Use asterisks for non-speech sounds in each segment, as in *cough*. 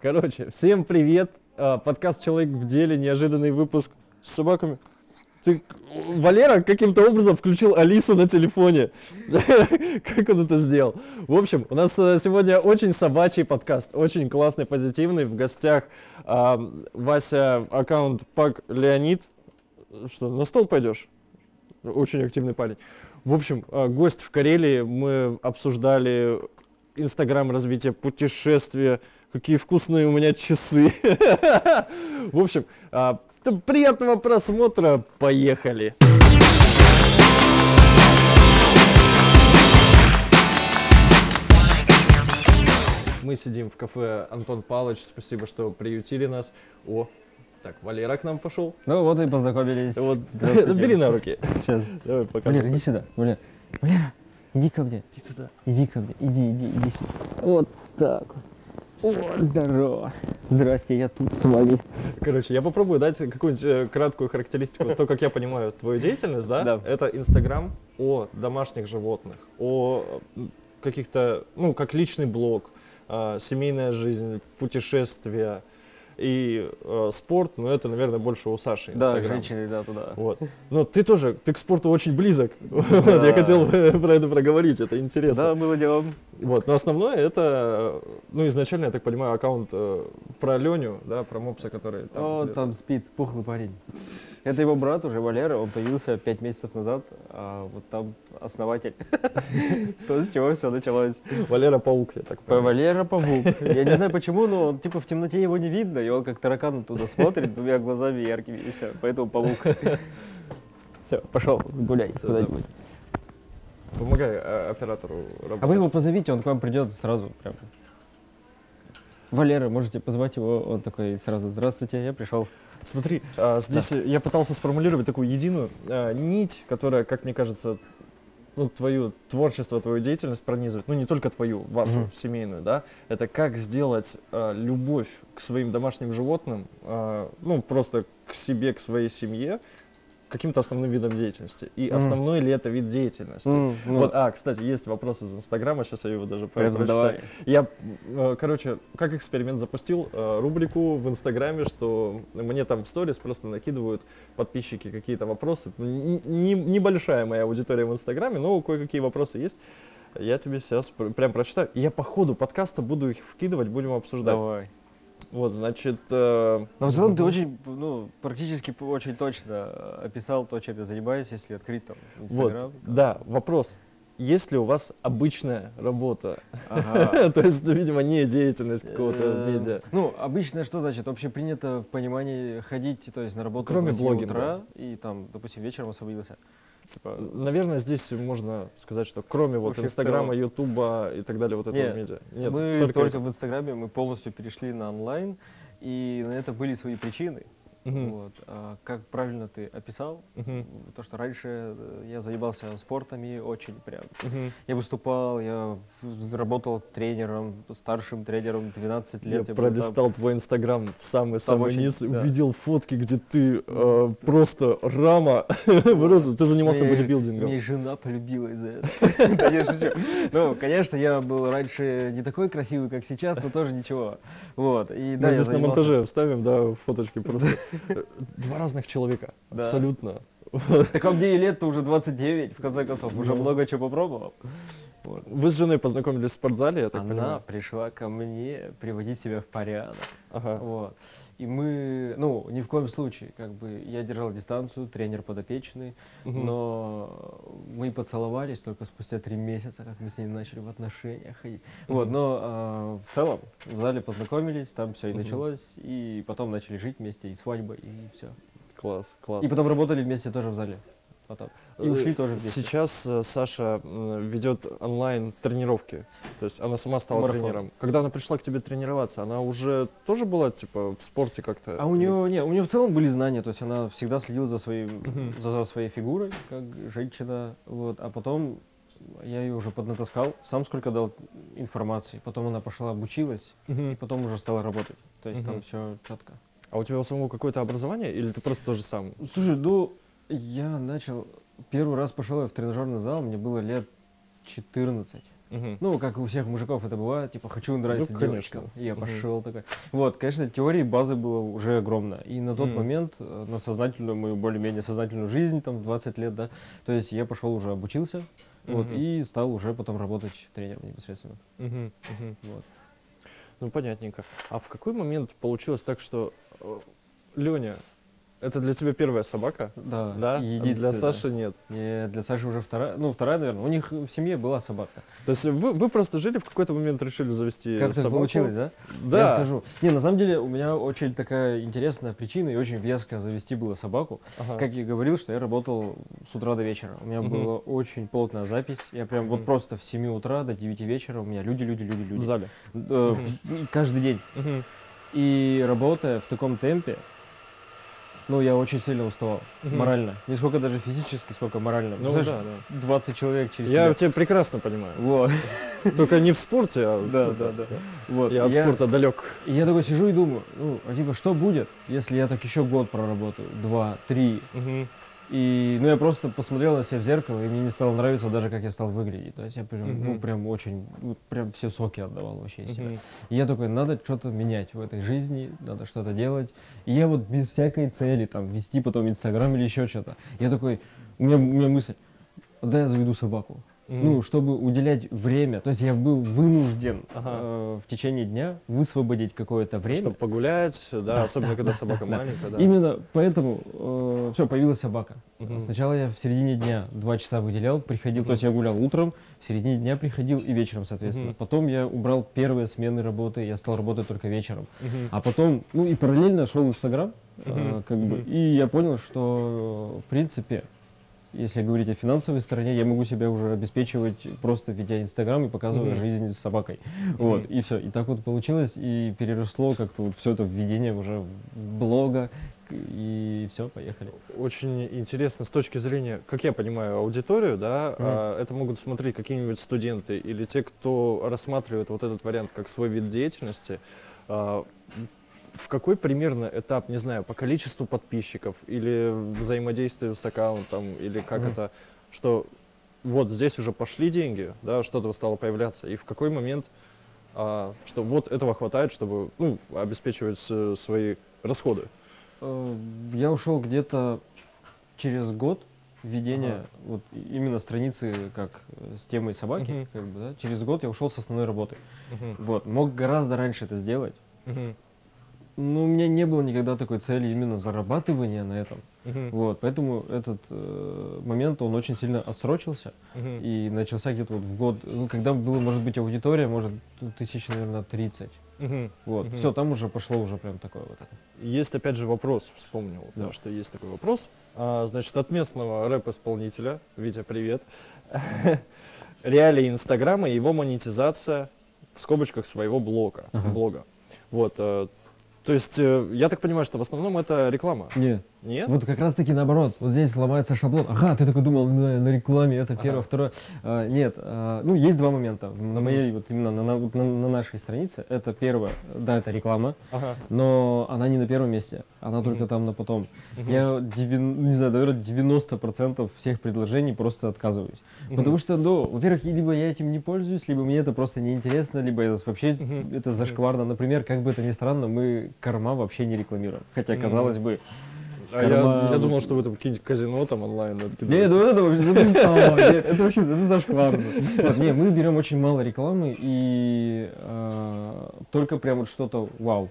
Короче, всем привет. А, Подкаст «Человек в деле», неожиданный выпуск с собаками. Ты, Валера каким-то образом включил Алису на телефоне. *laughs* Как он это сделал? В общем, у нас э, сегодня очень собачий подкаст, очень классный, позитивный. В гостях а, Вася, аккаунт Пак Леонид. Что, на стол пойдешь? Очень активный парень. В общем, а, гость в Карелии. Мы обсуждали Инстаграм развитие путешествия, какие вкусные у меня часы. *laughs* В общем, а, приятного просмотра, поехали. Мы сидим в кафе Антон Палыч, спасибо, что приютили нас. О, так, Валера к нам пошел. Ну вот и познакомились. Вот, *laughs* бери на руки. Сейчас. *laughs* Давай, пока. Валера, иди сюда. Валера, Валера, иди ко мне. Иди туда. Иди ко мне. Иди, иди, иди сюда. Вот так вот. О, здорово. Здрасте, я тут с вами. Короче, я попробую дать какую-нибудь э, краткую характеристику. То, как я понимаю твою деятельность, да? Да. Это Инстаграм о домашних животных, о каких-то, ну, как личный блог, а, семейная жизнь, путешествия и э, спорт, но это, наверное, больше у Саши Да, Инстаграм. женщины, да, туда. Вот. Но ты тоже, ты к спорту очень близок. *laughs* Вот, я Да. хотел про это проговорить, это интересно. Да, было делом. Вот, но основное это, э, ну, изначально, я так понимаю, аккаунт э, про Леню, да, про мопса, который там... О, где-то- там спит, пухлый парень. Это его брат уже, Валера, он появился пять месяцев назад, а вот там основатель. *laughs* То, с чего все началось. Валера Паук, я так По- понимаю. Валера Павук. Я не знаю почему, но он, типа в темноте его не видно, и он как таракан туда смотрит двумя глазами яркими, и все. Поэтому паук. *laughs* Все, пошел, гуляй Всё, куда-нибудь. Помогай э, оператору работать. А вы его позовите, он к вам придет сразу прям. Валера, можете позвать его, он такой сразу, здравствуйте, я пришел. Смотри, а, здесь я пытался сформулировать такую единую а, нить, которая, как мне кажется, ну, твою творчество, твою деятельность пронизывает, ну, не только твою, вашу Мгм. семейную, да, это как сделать любовь к своим домашним животным, ну, просто к себе, к своей семье, каким-то основным видом деятельности. И Мгм. основной ли это вид деятельности? М, ну, Вот, а, кстати, есть вопрос из Инстаграма, сейчас я его даже прочитаю. Я, э, короче, как эксперимент запустил э, рубрику в Инстаграме, что мне там в сторис просто накидывают подписчики какие-то вопросы. Ну, Небольшая моя аудитория в Инстаграме, но кое-какие вопросы есть. Я тебе сейчас пр- прям прочитаю. Я по ходу подкаста буду их вкидывать, будем обсуждать. Давай. Вот, значит... э, Но в целом ты мгм. очень, ну, практически очень точно описал то, чем я занимаюсь, если открыть там Вот, Инстаграм. да, вопрос. Есть ли у вас обычная работа? Ага. *laughs* То есть, видимо, не деятельность какого-то Э, медиа. Ну, обычно что значит? Общепринято в понимании ходить, то есть на работу Кроме в 8 блогинга. утра и там, допустим, вечером освободился. Типа, Наверное, здесь можно сказать, что кроме вот Инстаграма. Ютуба и так далее, вот этого Нет, медиа. мы только только, в Инстаграме мы полностью перешли на онлайн, и на это были свои причины. Мгм, Вот. А как правильно ты описал, мгм, то, что раньше э, я занимался спортами очень прям. мгм. Я выступал, я в- работал тренером, старшим тренером 12 Я лет. был там. пролистал твой Инстаграм в самый-самый очень, низ, да. увидел фотки, где ты э, просто рама, *laughs* просто ты занимался Мне- бодибилдингом. Мне жена полюбила из-за этого. *laughs* Да не, шучу. Ну, конечно, я был раньше не такой красивый, как сейчас, но тоже ничего. Вот. И да, Мы я здесь на занимался- монтаже вставим, да, фоточки просто. Два разных человека, Да. абсолютно. Так а мне и лет-то уже 29, в конце концов, уже Ну. много чего попробовал. Вот. Вы с женой познакомились в спортзале, я так Она понимаю? пришла ко мне приводить себя в порядок. Ага. Вот. И мы, ну, ни в коем случае, как бы, я держал дистанцию, тренер подопечный, Мгм. но мы поцеловались только спустя три месяца, как мы с ней начали в отношениях ходить. Вот, но а, в целом в зале познакомились, там все и Мгм. началось, и потом начали жить вместе, и свадьба, и все. Класс, класс. И потом работали вместе тоже в зале. Потом. И ушли тоже вместе. Сейчас э, Саша ведет онлайн тренировки. То есть она сама стала Марафон. тренером. Когда она пришла к тебе тренироваться, она уже тоже была типа в спорте как-то? А у нее, не, у нее в целом были знания, то есть она всегда следила за своей, за, за своей фигурой, как женщина, вот, а потом я ее уже поднатаскал, сам сколько дал информации, потом она пошла обучилась, и потом уже стала работать, то есть там все четко. А у тебя у самого какое-то образование или ты просто тоже сам? Слушай, ну, я начал, первый раз пошел я в тренажерный зал, мне было лет 14. Мгм. Ну, как у всех мужиков это бывает, типа, хочу нравиться Ну, девочкам. конечно. Я пошел такой. Вот, конечно, теории базы было уже огромно. И на тот Мгм. момент, э, на сознательную мою, более-менее сознательную жизнь, там, в 20 лет, да, то есть я пошел уже обучился, вот, Мгм. и стал уже потом работать тренером непосредственно. Мгм. Мгм. Вот. Ну, понятненько. А в какой момент получилось так, что Леня, это для тебя первая собака? Да, Да? А Для. Саши нет. Не, для Саши уже вторая, ну, вторая, наверное. У них в семье была собака. То есть вы, вы просто жили в какой-то момент решили завести Как собаку? получилось, да? Да. Я скажу. Не, на самом деле у меня очень такая интересная причина и очень веская завести было собаку. Ага. Как я говорил, что я работал с утра до вечера. У меня Мгм. была очень плотная запись. Я прям вот Мгм. просто в 7 утра до 9 вечера у меня люди, люди, люди, В люди. зале. Э, каждый день. И работая в таком темпе, ну, я очень сильно уставал. Мгм. Морально. Не сколько даже физически, сколько морально. Ну Знаешь, да, да. 20 человек через Я себя. тебя прекрасно понимаю. Вот. *laughs* Только не в спорте, а... Да, да, да. Вот. Я от спорта далек. И я такой сижу и думаю, ну, а типа, что будет, если я так еще год проработаю, два, три, и, ну, я просто посмотрел на себя в зеркало, и мне не стало нравиться даже, как я стал выглядеть. То есть я прям, ну, Мгм. прям очень, ну, прям все соки отдавал вообще из себя. Мгм. И я такой, надо что-то менять в этой жизни, надо что-то делать. И я вот без всякой цели, там, вести потом Инстаграм или еще что-то. Я такой, у меня, у меня мысль, да я заведу собаку. Ну, чтобы уделять время. То есть я был вынужден Ага. э, в течение дня высвободить какое-то время. Чтобы погулять, да, особенно когда собака да. маленькая, да. Именно поэтому все, появилась собака. Мгм. Сначала я в середине дня два часа выделял, приходил, то Мгм. есть я гулял утром, в середине дня приходил и вечером, соответственно. Мгм. Потом я убрал первые смены работы, я стал работать только вечером. Мгм. А потом, ну и параллельно шел Инстаграм, э, Мгм. как бы, Мгм. и я понял, что в принципе, если говорить о финансовой стороне, я могу себя уже обеспечивать просто ведя Инстаграм и показывая Мгм. жизнь с собакой. Вот, Мгм. и все. И так вот получилось, и переросло как-то вот все это введение уже в блога, и все, поехали. Очень интересно с точки зрения, как я понимаю, аудиторию, да, Мгм. а, это могут смотреть какие-нибудь студенты или те, кто рассматривает вот этот вариант как свой вид деятельности. А, в какой примерно этап, не знаю, по количеству подписчиков или взаимодействию с аккаунтом, или как Мгм. это, что вот здесь уже пошли деньги, да, что-то стало появляться, и в какой момент, а, что вот этого хватает, чтобы ну, обеспечивать свои расходы. Э, Я ушел где-то через год введения Ага. вот именно страницы как э, с темой собаки, Мгм. как бы, да, через год я ушел с основной работы. Мгм. Вот, мог гораздо раньше это сделать. Мгм. Но у меня не было никогда такой цели именно зарабатывания на этом. Мгм. Вот, поэтому этот э, момент, он очень сильно отсрочился Мгм. и начался где-то вот в год, ну, когда было, может быть, аудитория, может, ну, тысяч, наверное, 30. Мгм. Вот, Мгм. все, там уже пошло уже прям такое вот это. Есть опять же вопрос, вспомнил, да, Да. что есть такой вопрос. А, значит, от местного рэп-исполнителя, Витя, привет. *laughs* Реалии Инстаграма и его монетизация в скобочках своего блога. Ага. блога. Вот, э, то есть, э, я так понимаю, что в основном это реклама, Нет, нет? Вот как раз таки наоборот. Вот здесь ломается шаблон. Ага, ты такой думал, на, на рекламе это Ага. первое, второе. А, нет, а, ну есть два момента. На моей, вот именно на, на- на- на нашей странице. Это первое, да, это реклама, Ага. но она не на первом месте. Она только там на потом. Я, не знаю, наверное, 90% всех предложений просто отказываюсь. Потому что, ну, во-первых, либо я этим не пользуюсь, либо мне это просто неинтересно, либо это вообще это зашкварно. Например, как бы это ни странно, мы корма вообще не рекламируем. Хотя, казалось бы, А я, я думал, что вы там какие-нибудь казино там онлайн Нет, откидываете. вот это вообще, это? Нет, *laughs* это вообще, это зашкварно. Не, мы берем очень мало рекламы и э, только прям вот что-то вау.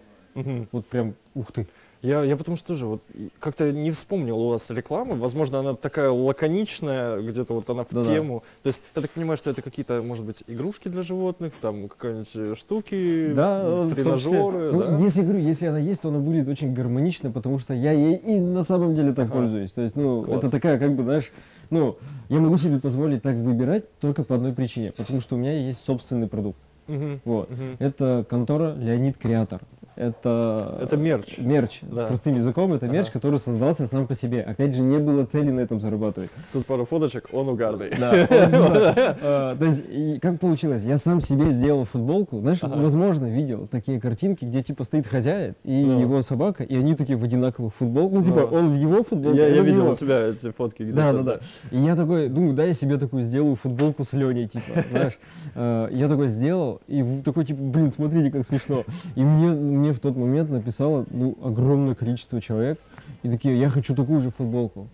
Вот прям, ух ты. Я, я потому что тоже вот как-то не вспомнил у вас рекламы. Возможно, она такая лаконичная, где-то вот она в Да-да. тему. То есть я так понимаю, что это какие-то, может быть, игрушки для животных, там какие-нибудь э, штуки, Да, тренажеры. Ну, да? если говорю, если она есть, то она выглядит очень гармонично, потому что я ей и на самом деле так Ага. пользуюсь. То есть, ну, Класс. это такая, как бы, знаешь, ну, я могу себе позволить так выбирать только по одной причине, потому что у меня есть собственный продукт. Мгм. Вот. Мгм. Это контора Леонид Креатор. Это, Это мерч. мерч. Да. Простым языком это мерч, Ага. который создался сам по себе. Опять же, не было цели на этом зарабатывать. Тут пару фоточек, он угарный. Да. *laughs* А, То есть, как получилось? Я сам себе сделал футболку. Знаешь, возможно, видел такие картинки, где типа стоит хозяин и Ну. его собака, и они такие в одинаковых футболках. Ну, типа, Ну. он в его футболке, Я, а видел у тебя эти фотки. Да, да, да. И я такой, думаю, да, я себе такую сделаю футболку с Леней, типа, знаешь. Э, Я такой сделал, и такой, типа, блин, смотрите, как смешно. И мне, мне в тот момент написало, ну, огромное количество человек, и такие, я хочу такую же футболку.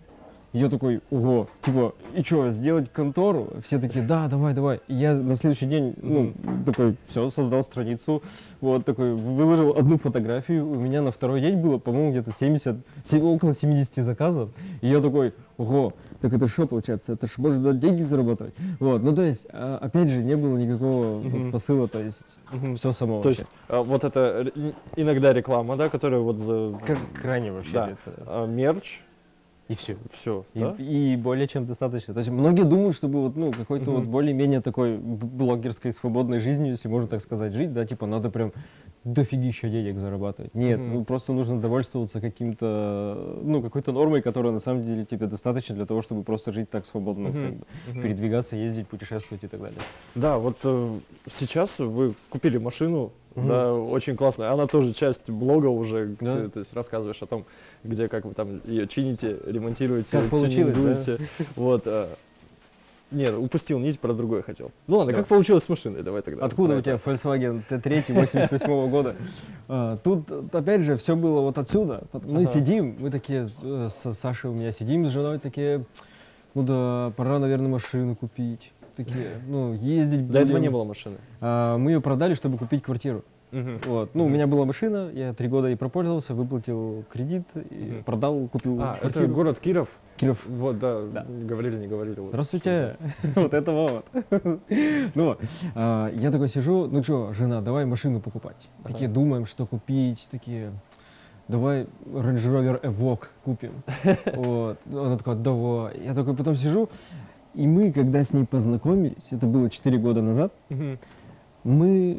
И я такой, ого, типа, и что, сделать контору? Все такие, да, давай, давай. И я на следующий день, ну, такой, все, создал страницу, вот такой, выложил одну фотографию. У меня на второй день было, по-моему, где-то 70, се- около 70 заказов. И я такой, ого, так это что получается? Это ж можно деньги зарабатывать. Вот, ну то есть, а, опять же, не было никакого вот Мгм. посыла, то есть, Мгм. все само То вообще. есть а, вот это иногда реклама, да, которая вот за как крайне вообще Да. редко, да. а, мерч, И все. все, И, да? и более чем достаточно. То есть многие думают, чтобы вот, ну, какой-то вот Мгм. более-менее такой блогерской свободной жизнью, если можно так сказать, жить, да, типа надо прям дофигища денег зарабатывать. Нет, Мгм. ну, просто нужно довольствоваться каким-то, ну, какой-то нормой, которая на самом деле тебе достаточно для того, чтобы просто жить так свободно, Мгм. как бы, Мгм. передвигаться, ездить, путешествовать и так далее. Да, вот э, сейчас вы купили машину, Мгм. да, очень классная. Она тоже часть блога уже, Да. ты, то есть рассказываешь о том, где как вы там ее чините, ремонтируете, Как получилось, тюнингуете. *laughs* Вот. э, нет, упустил нить, про другое хотел. Ну ладно, Да. как получилось с машиной? Давай тогда. Откуда у тебя Volkswagen T3 88 года? А, Тут, э, опять же, все было вот отсюда. Мы Ага. сидим, мы такие э, с Сашей у меня сидим с женой, такие, ну да, пора, наверное, машину купить. Такие, ну, ездить До этого будем. не было машины. А, Мы ее продали, чтобы купить квартиру. Вот. Ну, у Мгм. меня была машина, я три года и пропользовался, выплатил кредит, и продал, купил А, это квартиру. город Киров. Киров. Вот, да, Да. говорили, не говорили. вот. Здравствуйте. *laughs* Вот это вот. *laughs* Ну, а, я такой сижу, ну что, жена, давай машину покупать. Такие думаем, что купить, такие, давай Range Rover Evoque купим. *laughs* Вот. Она такая, давай. Я такой потом сижу, и мы, когда с ней познакомились, это было 4 года назад, мы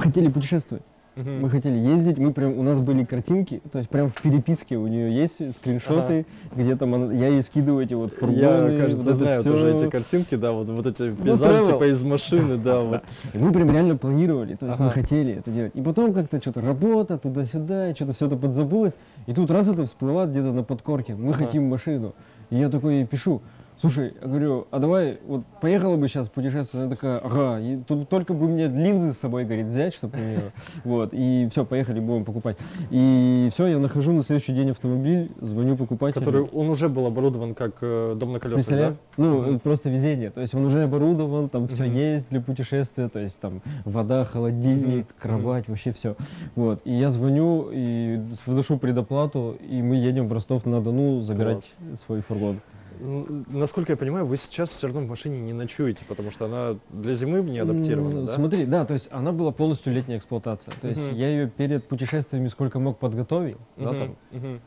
хотели путешествовать. Мы хотели ездить, мы прям, у нас были картинки, то есть прям в переписке у нее есть скриншоты, где там она- я ей скидываю эти вот фургоны. Я, кажется, вот знаю тоже эти картинки, да, вот, вот эти пейзажи travel. типа из машины, да, *laughs* вот. И мы прям реально планировали, то есть мы Ага. хотели это делать. И потом как-то что-то работа, туда-сюда, и что-то все это подзабылось. И тут раз это всплывает где-то на подкорке, мы Ага. хотим машину. И я такой ей пишу, слушай, я говорю, а давай, вот поехала бы сейчас путешествовать. Она такая, ага, и тут только бы мне линзы с собой, говорит, взять, чтобы у нее. *laughs* Вот, и все, поехали, будем покупать. И все, я нахожу на следующий день автомобиль, звоню покупателю. Который, он уже был оборудован как э, дом на колесах, да? Ну, это просто везение. То есть он уже оборудован, там все Мгм. есть для путешествия, то есть там вода, холодильник, Мгм. кровать, вообще все. Вот. И я звоню и вношу предоплату, и мы едем в Ростов-на-Дону забирать свой фургон. Насколько я понимаю, вы сейчас все равно в машине не ночуете, потому что она для зимы не адаптирована, да? Смотри, да, то есть она была полностью летняя эксплуатация. То есть я ее перед путешествиями сколько мог подготовил, да, там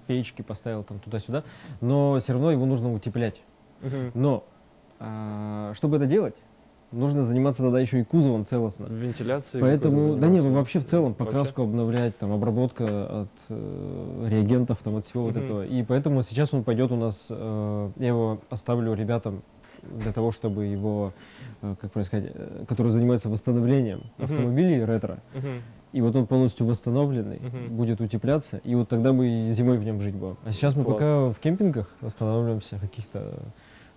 печки поставил там туда-сюда, но все равно его нужно утеплять. Но а, чтобы это делать, нужно заниматься тогда еще и кузовом целостно. Вентиляцией Поэтому, да не, заниматься? вообще в целом Вообще? покраску обновлять, там обработка от э, реагентов, там от всего вот Мгм. этого. И поэтому сейчас он пойдет у нас, э, я его оставлю ребятам для того, чтобы его, э, как правильно сказать, э, которые занимаются восстановлением Мгм. автомобилей ретро. Мгм. И вот он полностью восстановленный, Мгм. будет утепляться, и вот тогда мы зимой в нем жить будем. А сейчас мы Класс. пока в кемпингах останавливаемся, каких-то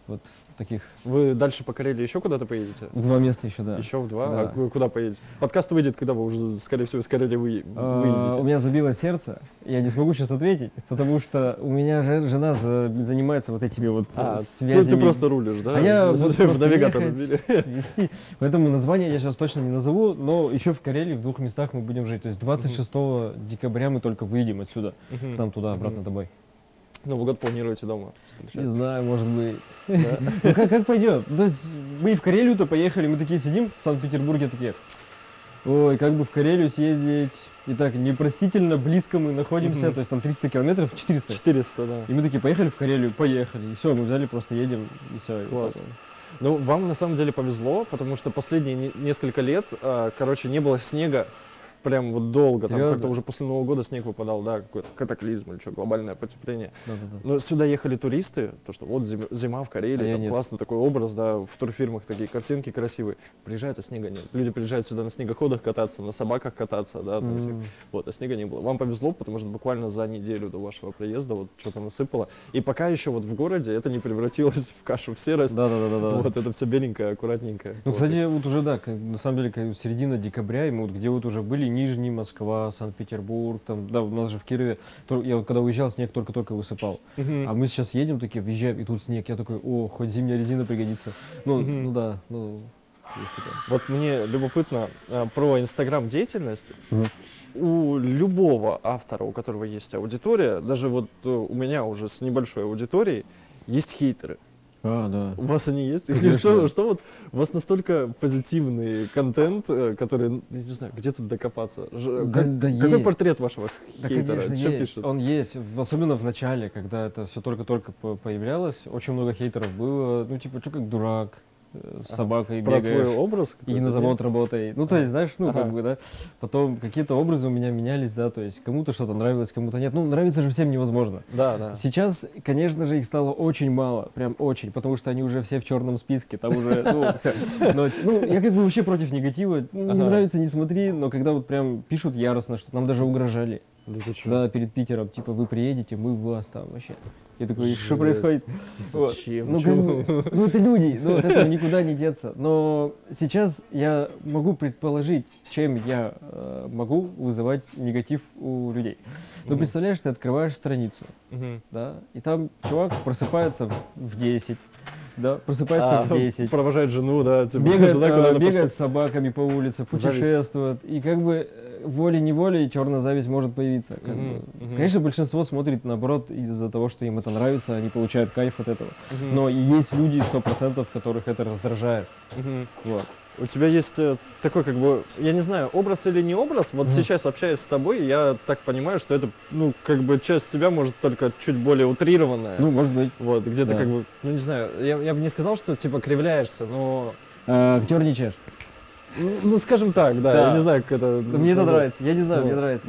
вот таких, Вы дальше по Карелии еще куда-то поедете? в два места еще, да. Еще в два? Да. А ку- куда поедете? Подкаст выйдет, когда вы уже, скорее всего, из Карелии вы, А, выедете. У меня забило сердце, я не смогу сейчас ответить, потому что у меня же жена за- занимается вот этими вот А, э, ты, связями. ты просто рулишь, да? А я *laughs* В просто навигатор *laughs* вести. Поэтому название я сейчас точно не назову, но еще в Карелии в двух местах мы будем жить. То есть 26 декабря мы только выедем отсюда, там туда, обратно домой. Новый год планируете дома Не встречать? знаю, может быть. Да? *laughs* Ну как, как пойдет? То есть мы и в Карелию-то поехали, мы такие сидим в Санкт-Петербурге такие, ой, как бы в Карелию съездить. И так непростительно близко мы находимся, то есть там 300 километров, 400. 400, да. И мы такие, поехали в Карелию, поехали. И все, мы взяли, просто едем, и все. Класс. Ну, вам на самом деле повезло, потому что последние не- несколько лет, а, короче, не было снега прям вот долго, там Серьезно? как-то уже после Нового года снег выпадал, да, какой-то катаклизм или что, глобальное потепление. Да-да-да. Но сюда ехали туристы, то что вот зим- зима в Карелии, А там классный такой образ, да, в турфирмах такие картинки красивые. Приезжают, а снега нет. Люди приезжают сюда на снегоходах кататься, на собаках кататься, да, на этих. М. вот, а снега не было. Вам повезло, потому что буквально за неделю до вашего приезда вот что-то насыпало. И пока еще вот в городе это не превратилось *laughs* в кашу в серость. Да-да-да-да. Вот это все беленькое, аккуратненькое. Ну, Вот. кстати, вот уже, да, на самом деле, середина декабря, и мы вот где вот уже были, Нижний, Москва, Санкт-Петербург, там, да, у нас же в Кирове, я вот когда уезжал, снег только-только высыпал. Мгм. А мы сейчас едем, такие, въезжаем, и тут снег, я такой, о, хоть зимняя резина пригодится. Ну, Мгм. ну да, ну. Вот мне любопытно а, про инстаграм деятельность. Мгм. У любого автора, у которого есть аудитория, даже вот э, у меня уже с небольшой аудиторией, есть хейтеры. А, да. У вас они есть? И Конечно. Что, что вот у вас настолько позитивный контент, э, который, ну, я не знаю, где тут докопаться? Ж- Да- как- да какой есть. портрет вашего Да, хейтера? конечно, есть. пишут? Он есть. Особенно в начале, когда это все только-только по- появлялось. Очень много хейтеров было. Ну, типа, что как дурак, с собакой Про бегаешь. твой образ? И на завод работай. Ну, то есть, знаешь, ну, Ага. как бы, да. Потом какие-то образы у меня менялись, да, то есть кому-то что-то нравилось, кому-то нет. Ну, нравится же всем невозможно. Да, да. Сейчас, конечно же, их стало очень мало, прям очень, потому что они уже все в черном списке, там уже, ну, *laughs* всё. Но, ну, я как бы вообще против негатива, Ну, не Ага. нравится, не смотри, но когда вот прям пишут яростно, что нам даже угрожали, Да ты чё? да, перед Питером, типа, вы приедете, мы вас там вообще. Я такой, что происходит? Вот. Зачем? Ну, как ну, это люди, ну, от этого никуда не деться. Но сейчас я могу предположить, чем я э, могу вызывать негатив у людей. Ну, представляешь, ты открываешь страницу, Мгм. да, и там чувак просыпается в, в 10, да, просыпается А, в 10, Провожает жену, да, типа, бегает, жена э, куда-то бегает пошла. с собаками по улице, Зависть. путешествует, и как бы э, волей-неволей черная зависть может появиться. как Мгм, бы. мгм. Конечно, большинство смотрит наоборот из-за того, что им это нравится, они получают кайф от этого. Мгм. Но и есть люди, сто процентов, которых это раздражает. Мгм. Вот. У тебя есть э, такой, как бы, я не знаю, образ или не образ. Вот Мгм. сейчас, общаясь с тобой, я так понимаю, что это, ну, как бы часть тебя может только чуть более утрированная. Ну, может быть. вот, где-то да. как бы, ну, не знаю, я, я бы не сказал, что, типа, кривляешься, но, А, актерничаешь. Ну, ну, скажем так, да, Да. я не знаю, как это Мне это нравится. Я не знаю, Ну, мне нравится.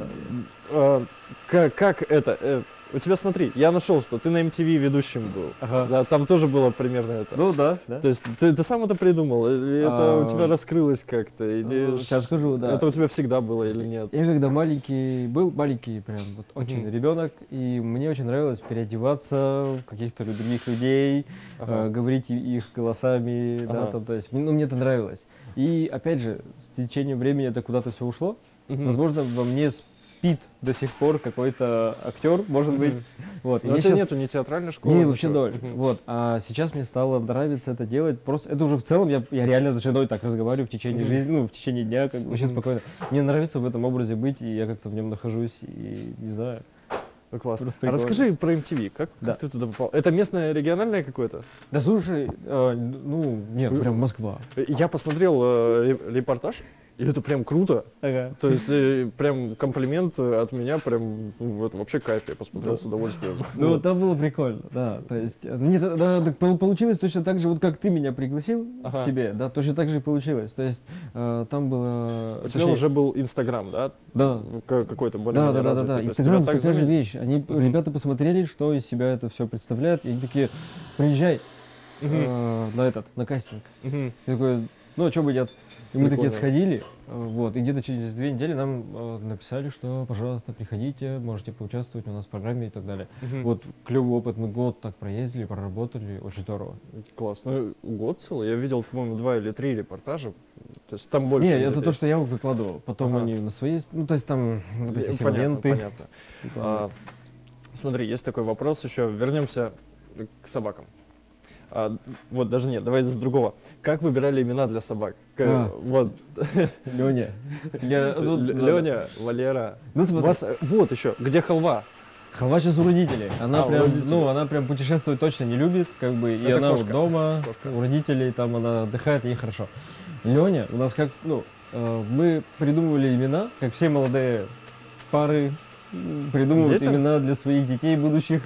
Как, как это? Э, у тебя, смотри, я нашел, что ты на MTV ведущим был. Ага. Да, там тоже было примерно это. Ну да, да. То есть ты, ты сам это придумал, или это у А, тебя раскрылось как-то, или Ну, Сейчас скажу, да. это у тебя всегда было или нет? Я когда маленький был, маленький прям вот очень Мгм. ребенок, и мне очень нравилось переодеваться в каких-то других людей, Ага. э, говорить их голосами, да, Ага. там, то есть, ну, мне это нравилось. И опять же, с течением времени это куда-то все ушло. Мгм. Возможно, во мне спит до сих пор какой-то актер, может быть. Вот. Но у тебя щас- нету ни театральной школы? Не, вообще ноль. Мгм. Вот. А сейчас мне стало нравиться это делать. Просто это уже в целом я, я реально с женой так разговариваю в течение жизни, ну, в течение дня, как бы вообще спокойно. Мне нравится в этом образе быть, и я как-то в нем нахожусь, и не знаю. Ну, классно. А расскажи про MTV, как, Да. как ты туда попал? Это местное региональное какое-то? Да слушай, э, ну, нет, прям Москва. Я посмотрел э, ре- репортаж, и это прям круто. Ага. То есть э, прям комплимент от меня, прям ну, это вообще кайф, я посмотрел Да. с удовольствием. *laughs* Ну, Вот. там было прикольно, да. То есть, э, нет, да, так пол- получилось точно так же, вот как ты меня пригласил Ага. к себе, да, точно так же и получилось. То есть, э, там было... У тебя уже был Инстаграм, да? Да, К- Какой-то более Да, да, да, да, да. Инстаграм это такая же вещь. Они, Мгм. ребята посмотрели, что из себя это все представляет, и они такие, приезжай э, на этот, на кастинг. Я такой, ну, а что бы нет? И мы такие сходили, э, вот, и где-то через две недели нам э, написали, что, пожалуйста, приходите, можете поучаствовать у нас в программе и так далее. Вот, клевый опыт, мы год так проездили, проработали, очень здорово. Класс. Ну, год целый. Я видел, по-моему, два или три репортажа. То есть там больше. Не, людей. это то, что я выкладывал, потом Ага. они на своей, ну, то есть там вот эти все понятно, ленты. понятно. *laughs* А, смотри, есть такой вопрос еще. Вернемся к собакам. А, вот даже нет, давай с другого. Как выбирали имена для собак? К- А. Вот Леня. Леня, Валера. Ну, вас, вот еще, где халва? Халва сейчас у родителей. Она А, прям, родителей. ну, она прям путешествовать точно не любит, как бы, и Это она вот кошка. дома, Кошка. у родителей, там она отдыхает, ей хорошо. Леня, у нас как, ну, э, мы придумывали имена, как все молодые пары придумывают Детям? имена для своих детей будущих.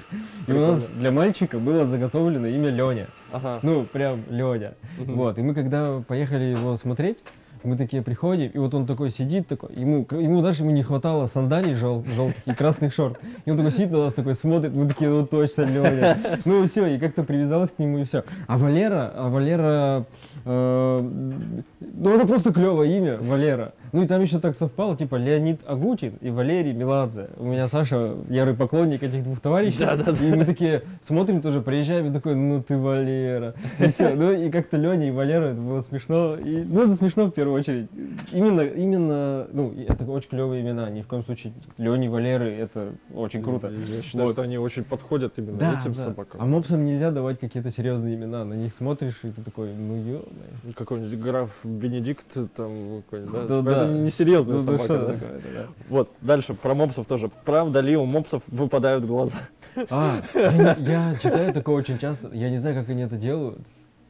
И у нас Прикольно. для мальчика было заготовлено имя Леня. Ага. Ну, прям Леня. Мгм. Вот, и мы когда поехали его смотреть, Мы такие приходим, и вот он такой сидит, такой, ему, ему даже ему не хватало сандалий жел, желтых и красных шорт. И он такой сидит на нас, такой смотрит, мы такие, ну точно, Леня. *laughs* Ну и все, и как-то привязалась к нему, и все. А Валера, а Валера, э, ну это просто клевое имя, Валера. Ну и там еще так совпало, типа Леонид Агутин и Валерий Меладзе. У меня Саша ярый поклонник этих двух товарищей. И мы такие смотрим тоже, приезжаем, и такой, ну ты Валера. И все. Ну и как-то Леня и Валера, это было смешно. И, ну это смешно в первую очередь. Именно, именно, ну это очень клевые имена. Ни в коем случае Леня и Валеры, это очень круто. Я считаю, Вот. что они очень подходят именно Да, этим да. собакам. А мопсам нельзя давать какие-то серьезные имена. На них смотришь, и ты такой, ну ё Какой-нибудь граф Бенедикт там какой-нибудь, да? Да, да. Это несерьезная Ну, да собака. да. такое-то, да. Вот, дальше, про мопсов тоже. Правда ли у мопсов выпадают глаза? А, я, читаю такое очень часто. Я не знаю, как они это делают.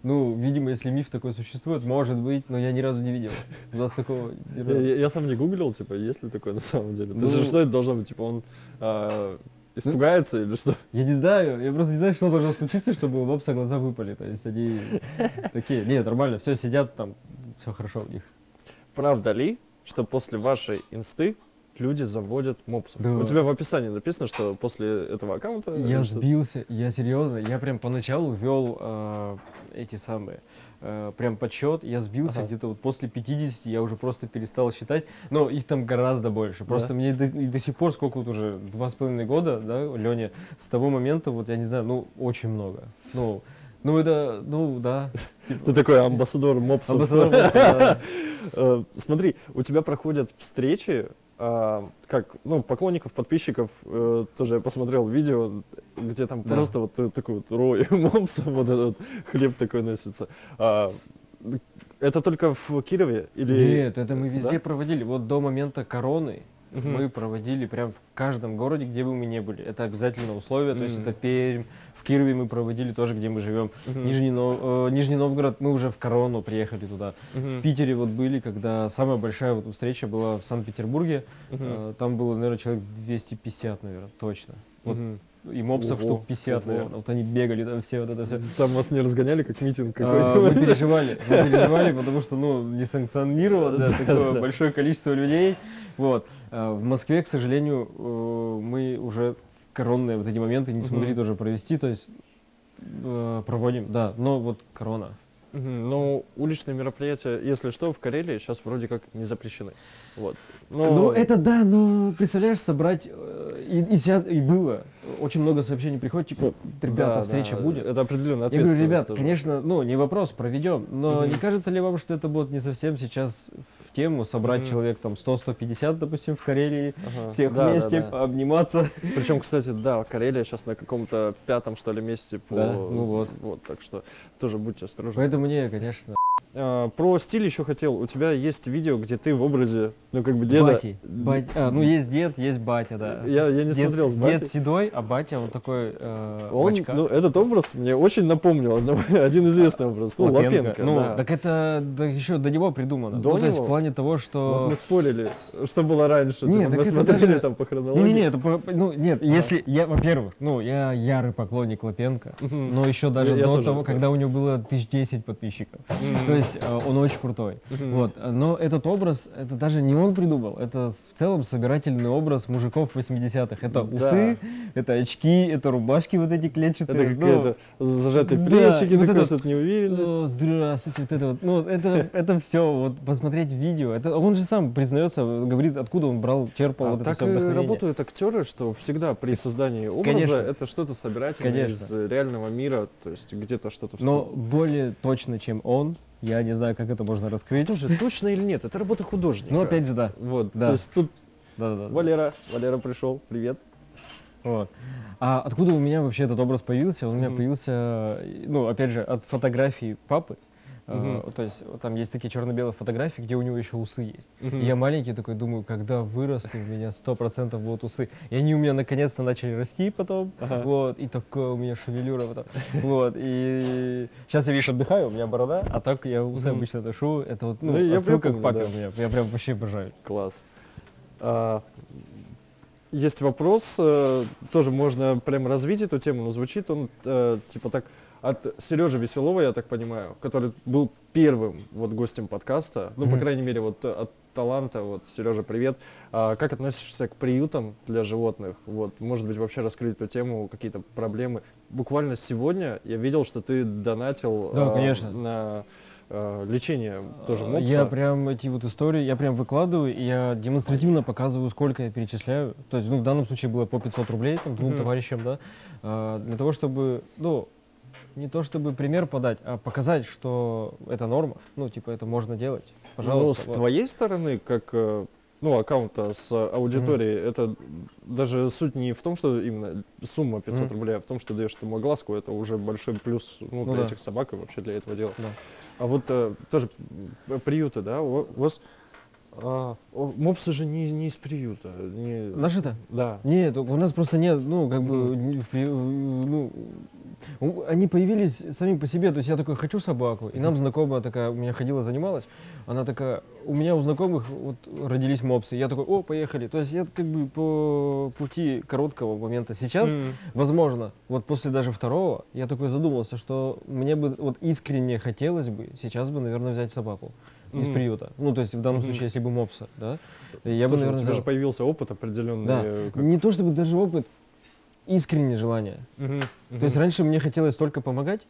Ну, видимо, если миф такой существует, может быть, но я ни разу не видел. У нас такого Я, я- я сам не гуглил, типа, есть ли такое на самом деле. То есть, Ну- что это должно быть? Типа, он а, испугается или что? Я не знаю, я просто не знаю, что должно случиться, чтобы у мопса глаза выпали. То есть они такие, нет, нормально, все сидят там, все хорошо у них. Правда ли, что после вашей инсты люди заводят мопсов? Да. У тебя в описании написано, что после этого аккаунта... Я что- сбился, я серьезно, я прям поначалу вел э, эти самые, э, прям подсчет, я сбился Ага. где-то вот после 50, я уже просто перестал считать, но их там гораздо больше. Просто Да? мне до, и до сих пор, сколько вот уже, два с половиной года, да, Леня, с того момента, вот я не знаю, ну, очень много. Ну, ну это, ну, да. *laughs* Ты такой амбассадор мопса, да. Э, Смотри, у тебя проходят встречи, а, как, ну, поклонников, подписчиков, э, тоже я посмотрел видео, где там Да. просто вот э, такой вот рой *laughs* мопсов, вот этот хлеб такой носится. А, это только в Кирове или... Нет, это мы везде Да? проводили. Вот до момента короны Мгм. мы проводили прям в каждом городе, где бы мы не были. Это обязательное условие. То есть это Пермь, в Кирове мы проводили тоже, где мы живем. Мгм. Нижний, Нов- э, Нижний Новгород, мы уже в корону приехали туда. Мгм. В Питере вот были, когда самая большая вот встреча была в Санкт-Петербурге. Мгм. Э, Там было, наверное, человек 250, наверное, точно. Вот Мгм. И мопсов Ого, штук 50, ого. наверное. Вот они бегали там все, вот это все. Там вас не разгоняли, как митинг А, Мы переживали, мы переживали, потому что, ну, не санкционировано *laughs* Да, такое да. большое количество людей. Вот. А В Москве, к сожалению, э, мы уже коронные вот эти моменты не смогли тоже провести, то есть э, проводим, да, но вот корона. Ну, уличные мероприятия, если что, в Карелии сейчас вроде как не запрещены. Вот. Но- Ну, это да, но представляешь, собрать, э, и, и сейчас, и было, очень много сообщений приходит, типа, ребята, Да, встреча да, будет. Это определенная Я говорю, ребят, тоже. конечно, ну, не вопрос, проведем, но Мгм. не кажется ли вам, что это будет не совсем сейчас в тему собрать Мгм. человек там 100-150, допустим, в Карелии, Ага. всех Да, да, вместе, да. обниматься? Причем, кстати, да, Карелия сейчас на каком-то пятом, что ли, месте по... Да, ну вот. Вот, так что тоже будьте осторожны. Поэтому мне, конечно, про стиль еще хотел. У тебя есть видео, где ты в образе, ну, как бы деда... бати. Бать- а, ну, есть дед, есть батя, да. Я, я не дед, смотрел с дед батей. седой, а батя вот такой э, Он, очках. ну, этот образ мне очень напомнил *laughs* один известный образ. Ну, Лапенко, Ну, да. так это да, еще до него придумано. До ну, то есть него? в плане того, Вот что... мы спорили, что было раньше. Не, Типа, мы смотрели даже- там по хронологии. Не-не-не, это, по- ну, нет, если я, во-первых, ну, я ярый поклонник Лапенко, но еще даже Я- я до тоже, того, да. когда у него было тысяч десять подписчиков. Мгм. То есть э, он очень крутой. Вот. Но этот образ, это даже не он придумал, это в целом собирательный образ мужиков 80-х. Это Да. усы, это очки, это рубашки вот эти клетчатые. Это ну, какие-то зажатые да, плечики, и вот это- что-то неуверенность. «О, здравствуйте, вот это вот. Ну, это, это все, вот посмотреть видео. Это, он же сам признается, говорит, откуда он брал, черпал А вот это так все и вдохновение. работают актеры, что всегда при создании образа Конечно. это что-то собирательное Конечно. из реального мира, то есть где-то что-то Но более точно, чем он, я не знаю, как это можно раскрыть. тоже точно или нет, это работа художника. Ну, опять же, да. Вот, да. то есть тут Да-да-да. Валера, Валера пришел, привет. Вот. А откуда у меня вообще этот образ появился? Он у меня Мгм. появился, ну, опять же, от фотографии папы. Э, Мгм. То есть там есть такие черно-белые фотографии, где у него еще усы есть. И я маленький такой думаю, когда вырасту, у меня сто процентов будут усы. И они у меня наконец-то начали расти потом. Ага. Вот, и такая у меня шевелюра потом. Вот, и сейчас я, видишь, отдыхаю, у меня борода, а так я усы Мгм. обычно ношу. Это вот, ну, Ну, я отсылка к папе да. у меня. Я прям вообще обожаю. Класс. А, есть вопрос, э, тоже можно прям развить эту тему, но звучит он э, типа так. От Сережи Веселова, я так понимаю, который был первым вот гостем подкаста, ну, по крайней мере, вот э, от таланта, вот, Сережа, привет. А как относишься к приютам для животных? Вот, может быть, вообще раскрыть эту тему, какие-то проблемы. Буквально сегодня я видел, что ты донатил Да, а, конечно. на а, лечение тоже А, мопса. Я прям эти вот истории, я прям выкладываю, и я демонстративно показываю, сколько я перечисляю. То есть, ну, в данном случае было по 500 рублей, там, двум Мгм. товарищам, да, а, для того, чтобы, ну, не то чтобы пример подать, а показать, что это норма, ну, типа, это можно делать. Ну, Пожалуйста. с вот. твоей стороны, как э, ну, аккаунта с аудиторией, это даже суть не в том, что именно сумма 500 Мгм. рублей, а в том, что даешь ты ему огласку, это уже большой плюс ну, Ну для да. этих собак и вообще для этого дела. Да. А вот э, тоже приюты, да, у вас а, о, мопсы же не, не из приюта. Не, Наши-то? Да. Нет, у нас просто нет, ну, как бы, ну, они появились сами по себе, то есть я такой, хочу собаку, и нам знакомая такая, у меня ходила, занималась, она такая, у меня у знакомых вот родились мопсы, я такой, о, поехали, то есть я как бы по пути короткого момента. Сейчас, М. возможно, вот после даже второго, я такой задумался, что мне бы вот искренне хотелось бы сейчас бы, наверное, взять собаку из приюта, ну, то есть в данном случае, если бы мопса, да, я бы, Тоже у наверное, тебя же появился опыт определенный. Да. э, Не то чтобы даже опыт, искреннее желание. То есть раньше мне хотелось только помогать,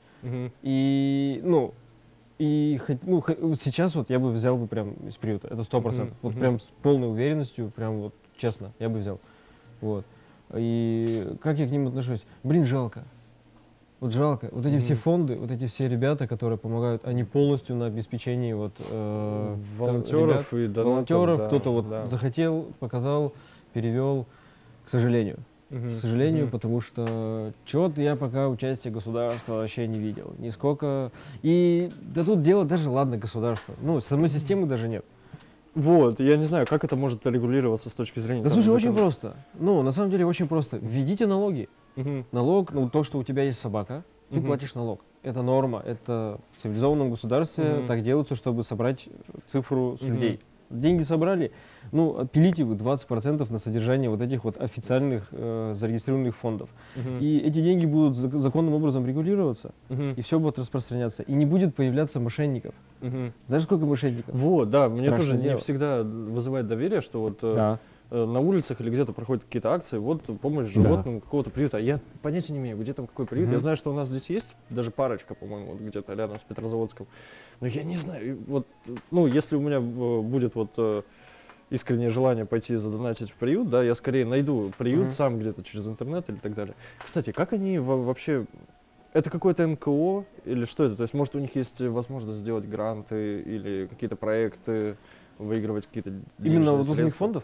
и, ну, и ну, сейчас вот я бы взял бы прям из приюта, это сто процентов. Вот прям с полной уверенностью, прям вот честно, я бы взял. Вот. И как я к ним отношусь? Блин, жалко. Вот жалко. Вот эти все Мгм. фонды, вот эти все ребята, которые помогают, они полностью на обеспечении вот э, там волонтеров ребят, и донатов, волонтеров, да, кто-то вот да. захотел, показал, перевел, к сожалению. Мгм, К сожалению, мгм. потому что чего-то я пока участия государства вообще не видел. Нисколько. И да тут дело даже, ладно, государство. Ну, самой системы даже нет. Вот, я не знаю, как это может регулироваться с точки зрения. Да там, слушай, очень закона. просто. Ну, на самом деле очень просто. Введите налоги. Мгм, Налог, ну, то, что у тебя есть собака, ты Мгм. платишь налог. Это норма. Это в цивилизованном государстве Мгм. так делается, чтобы собрать цифру с Мгм. людей. Деньги собрали, ну, отпилите вы 20% на содержание вот этих вот официальных э, зарегистрированных фондов. мгм, И эти деньги будут зак- законным образом регулироваться, мгм, и все будет распространяться. И не будет появляться мошенников. мгм. Знаешь, сколько мошенников? Вот, да, мне Страшное тоже не дело. всегда вызывает доверие, что вот э, Да. Э, на улицах или где-то проходят какие-то акции, вот помощь животным какого-то приюта. А Я понятия не имею, где там какой приют. Я Мгм. знаю, что у нас здесь есть даже парочка, по-моему, вот где-то рядом с Петрозаводском. Но я не знаю, вот, ну, если у меня э, будет вот э, искреннее желание пойти задонатить в приют, да, я скорее найду приют Мгм. сам где-то через интернет или так далее. Кстати, как они во- вообще... Это какое-то НКО или что это? То есть, может, у них есть возможность сделать гранты или какие-то проекты, выигрывать какие-то Именно вот самих средства? фондов?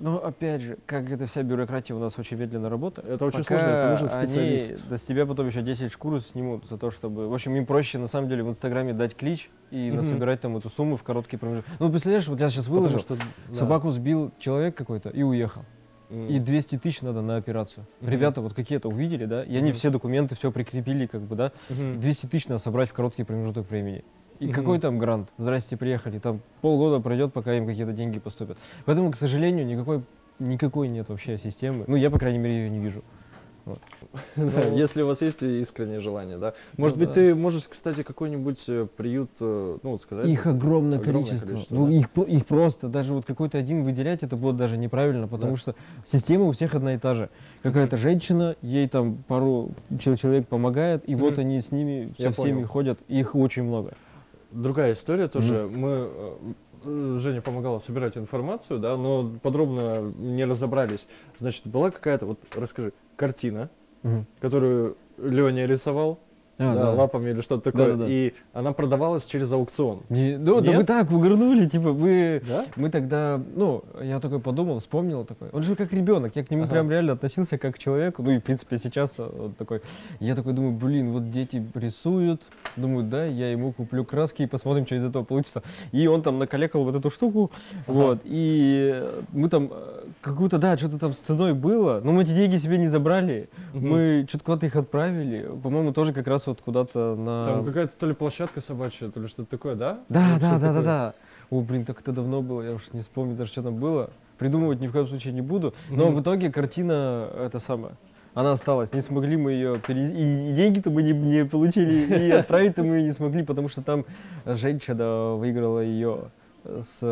Но опять же, как эта вся бюрократия у нас очень медленно работает. Это очень сложно, это нужен специалист. Они, да с тебя потом еще 10 шкур снимут за то, чтобы... В общем, им проще на самом деле в Инстаграме дать клич и Мгм. насобирать там эту сумму в короткий промежуток. Ну, представляешь, вот я сейчас Потому выложил, что, да. собаку сбил человек какой-то и уехал. М. И 200 тысяч надо на операцию. Мгм. Ребята вот какие-то увидели, да, и они Мгм. все документы, все прикрепили, как бы, да, Мгм. 200 тысяч надо собрать в короткий промежуток времени. И Мгм. какой там грант? Здрасте, приехали. Там полгода пройдет, пока им какие-то деньги поступят. Поэтому, к сожалению, никакой, никакой нет вообще системы. Ну, я, по крайней мере, ее не вижу. *laughs* Ну, Если у вас есть искреннее желание, да. Может Ну быть, да. ты можешь, кстати, какой-нибудь э, приют, э, ну, вот сказать. Их огромное, Огромное количество. количество, Ну, да. их, их просто, даже вот какой-то один выделять, это будет даже неправильно, потому Да. что система у всех одна и та же. Какая-то женщина, ей там пару чел- человек помогает, и вот Мгм. они с ними, Я со всеми понял. ходят, их очень много. Другая история тоже. Мы э, Женя помогала собирать информацию, да, но подробно не разобрались. Значит, была какая-то, вот расскажи, картина, Мгм. которую Леня рисовал, А, да, да. лапами или что-то такое, Да-да-да. и она продавалась через аукцион. Не- ну, да Нет? вы так угорнули, типа, вы... Да? Мы тогда, ну, я такой подумал, вспомнил такой. Он же как ребенок, я к нему Ага. прям реально относился как к человеку. Ну и, в принципе, сейчас вот такой. Я такой думаю, блин, вот дети рисуют. Думаю, да, я ему куплю краски и посмотрим, что из этого получится. И он там накалекал вот эту штуку. Ага. Вот. И мы там какую-то, да, что-то там с ценой было. Но мы эти деньги себе не забрали. Мгм. Мы что-то куда-то их отправили. По-моему, тоже как раз вот куда-то на... Там какая-то то ли площадка собачья, то ли что-то такое, да? Да, Или да, что-то да, да, такое? да. О, блин, так это давно было, я уж не вспомню даже, что там было. Придумывать ни в коем случае не буду. Но Мгм. в итоге картина, это самое, Она осталась. Не смогли мы ее перевести. И, и деньги-то мы не, не получили, и отправить-то мы ее не смогли, потому что там женщина выиграла ее с,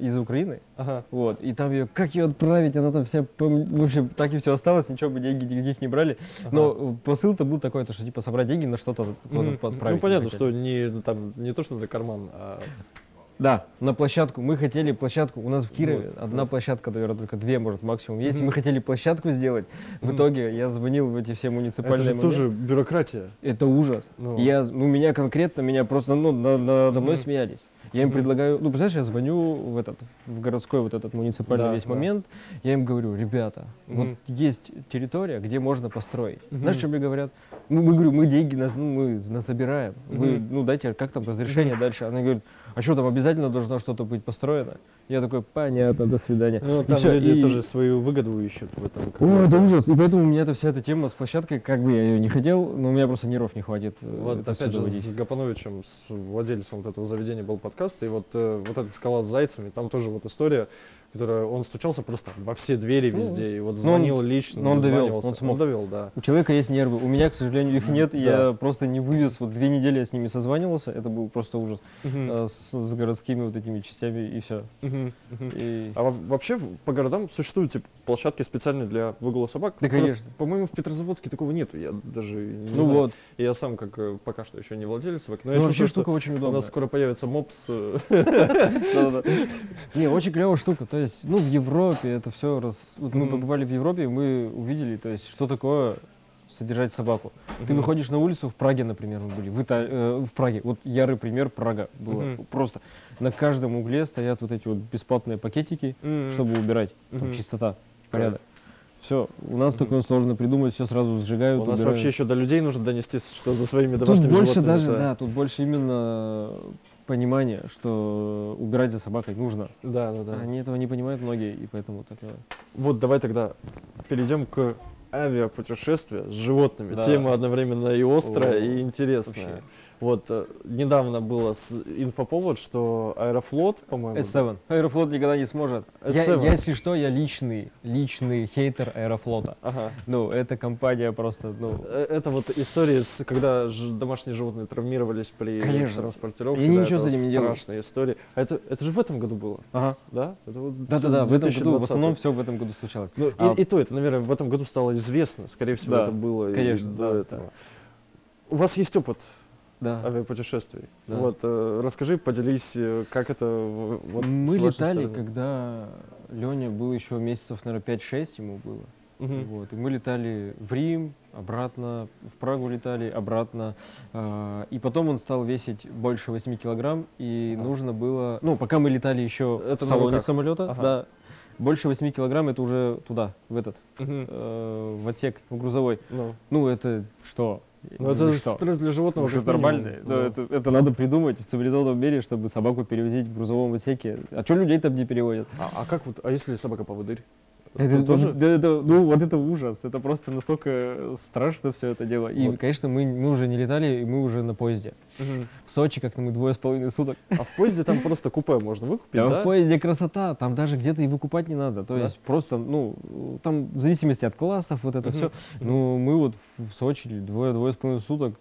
из Украины. Ага. Вот. И там ее, как ее отправить, она там вся, в общем, так и все осталось, ничего бы деньги никаких не брали. Но э, посыл-то был такой, то, что типа собрать деньги на что-то Мгм. отправить. Ну, понятно, что не, ну, там, не то, что на карман, а... Да, на площадку. Мы хотели площадку. У нас в Кирове Вот, одна вот. площадка, наверное, только две, может, максимум есть. Мгм. мы хотели площадку сделать. В Мгм. итоге я звонил в эти все Это муниципальные же моменты. тоже бюрократия. Это ужас. Ну, Я, ну, меня конкретно, меня просто, ну, на- на- надо мной Мгм. смеялись. Я им предлагаю, ну, представляешь, я звоню в этот, в городской вот этот муниципальный Да, весь да. момент, я им говорю, ребята, вот Мгм. есть территория, где можно построить. Знаешь, что мне говорят? Ну, мы, говорю, мы деньги нас, ну, мы насобираем. Вы, Мгм. ну, дайте, как там разрешение дальше? Она говорит, а что там обязательно должно что-то быть построено? Я такой, понятно, до свидания. Ну, И там всё, люди и- тоже свою выгоду ищут в этом. О, это ужас. И поэтому у меня эта вся эта тема с площадкой, как бы я ее не хотел, но у меня просто нервов не хватит. э, Вот это опять же, доводить. с Гапановичем, с владельцем вот этого заведения был подкаст, и вот, э, вот эта скала с зайцами, там тоже вот история, которая, он стучался просто во все двери Ну, везде, и вот он- звонил лично, но он довел, он смог. Он довел, да. У человека есть нервы. У меня, к сожалению, их нет. Да. Я просто не вывез. Вот две недели я с ними созванивался. Это был просто ужас. Мгм. Э, С, с городскими вот этими частями и все. Мгм. Мгм. И... А во- вообще по городам существуют типа, площадки специальные для выгула собак? Да, конечно. По-моему, в Петрозаводске такого нету. Я даже не Ну знаю. вот. Я сам как э, пока что еще не владелец собаки, но Ну, я вообще штука очень что у удобная. нас скоро появится мопс. э, *laughs* Не, очень клевая штука. То есть, ну, в Европе это все раз. Вот мы побывали в Европе, и мы увидели, то есть, что такое содержать собаку. Ты Мгм. выходишь на улицу, в Праге, например, мы были, в, Ита- э, в Праге, вот ярый пример Прага было. Мгм. Просто на каждом угле стоят вот эти вот бесплатные пакетики, Мгм. чтобы убирать. Там Мгм. чистота, порядок. Все, у нас такое сложно придумать, все сразу сжигают. У нас убирают. вообще еще до людей нужно донести, что за своими Тут домашними больше животными, даже, да, тут больше именно понимание, что убирать за собакой нужно. Да, да, да. Они этого не понимают многие, и поэтому так. э, Вот давай тогда перейдем к авиапутешествия с животными. Да. Тема одновременно и острая, О, и интересная. вообще. Вот э, недавно было инфоповод, что Аэрофлот, по-моему, S7. Аэрофлот никогда не сможет. Я, S7. я, если что, я личный, личный хейтер Аэрофлота. Ага. Ну, эта компания просто, ну... Э, Это вот история, с- когда домашние животные травмировались при Конечно. транспортировке. И они да, ничего за ним не делают. Страшная история. А это, это же в этом году было, Ага. да? Вот Да-да-да, в этом году, в 2020. основном все в этом году случалось. Ну, А- и, и то, это, наверное, в этом году стало известно. Скорее всего, Да, это было и конечно, до да, этого. У вас есть опыт Да. авиапутешествий. Да. Вот, э, расскажи, поделись, э, как это вот, Мы летали, стороны. когда Леня был еще месяцев, наверное, 5-6 ему было. Мгм. Вот. И мы летали в Рим, обратно, в Прагу летали, обратно. а, и потом он стал весить больше 8 килограмм, и Ага. нужно было... Ну, пока мы летали еще Это в салоне самолета, Ага. да, больше 8 килограмм это уже туда, в этот, Мгм. э, в отсек, в грузовой. Ну, Ну, это что? Ну, это что? стресс для животного. Минимум. нормально. Да. это, это надо придумать в цивилизованном мире, чтобы собаку перевозить в грузовом отсеке. А что людей там не переводят? А, а как вот, а если собака поводырь? Это, Тут тоже? да, это- ну, вот это ужас. Это просто настолько страшно все это дело. И, Вот. конечно, мы, мы уже не летали, и мы уже на поезде. Мгм. В Сочи как-то мы двое с половиной суток. А в поезде там просто купе можно выкупить, да? в поезде красота, там даже где-то и выкупать не надо. То есть просто, ну, там в зависимости от классов вот это все. Ну, мы вот в Сочи двое, двое с половиной суток,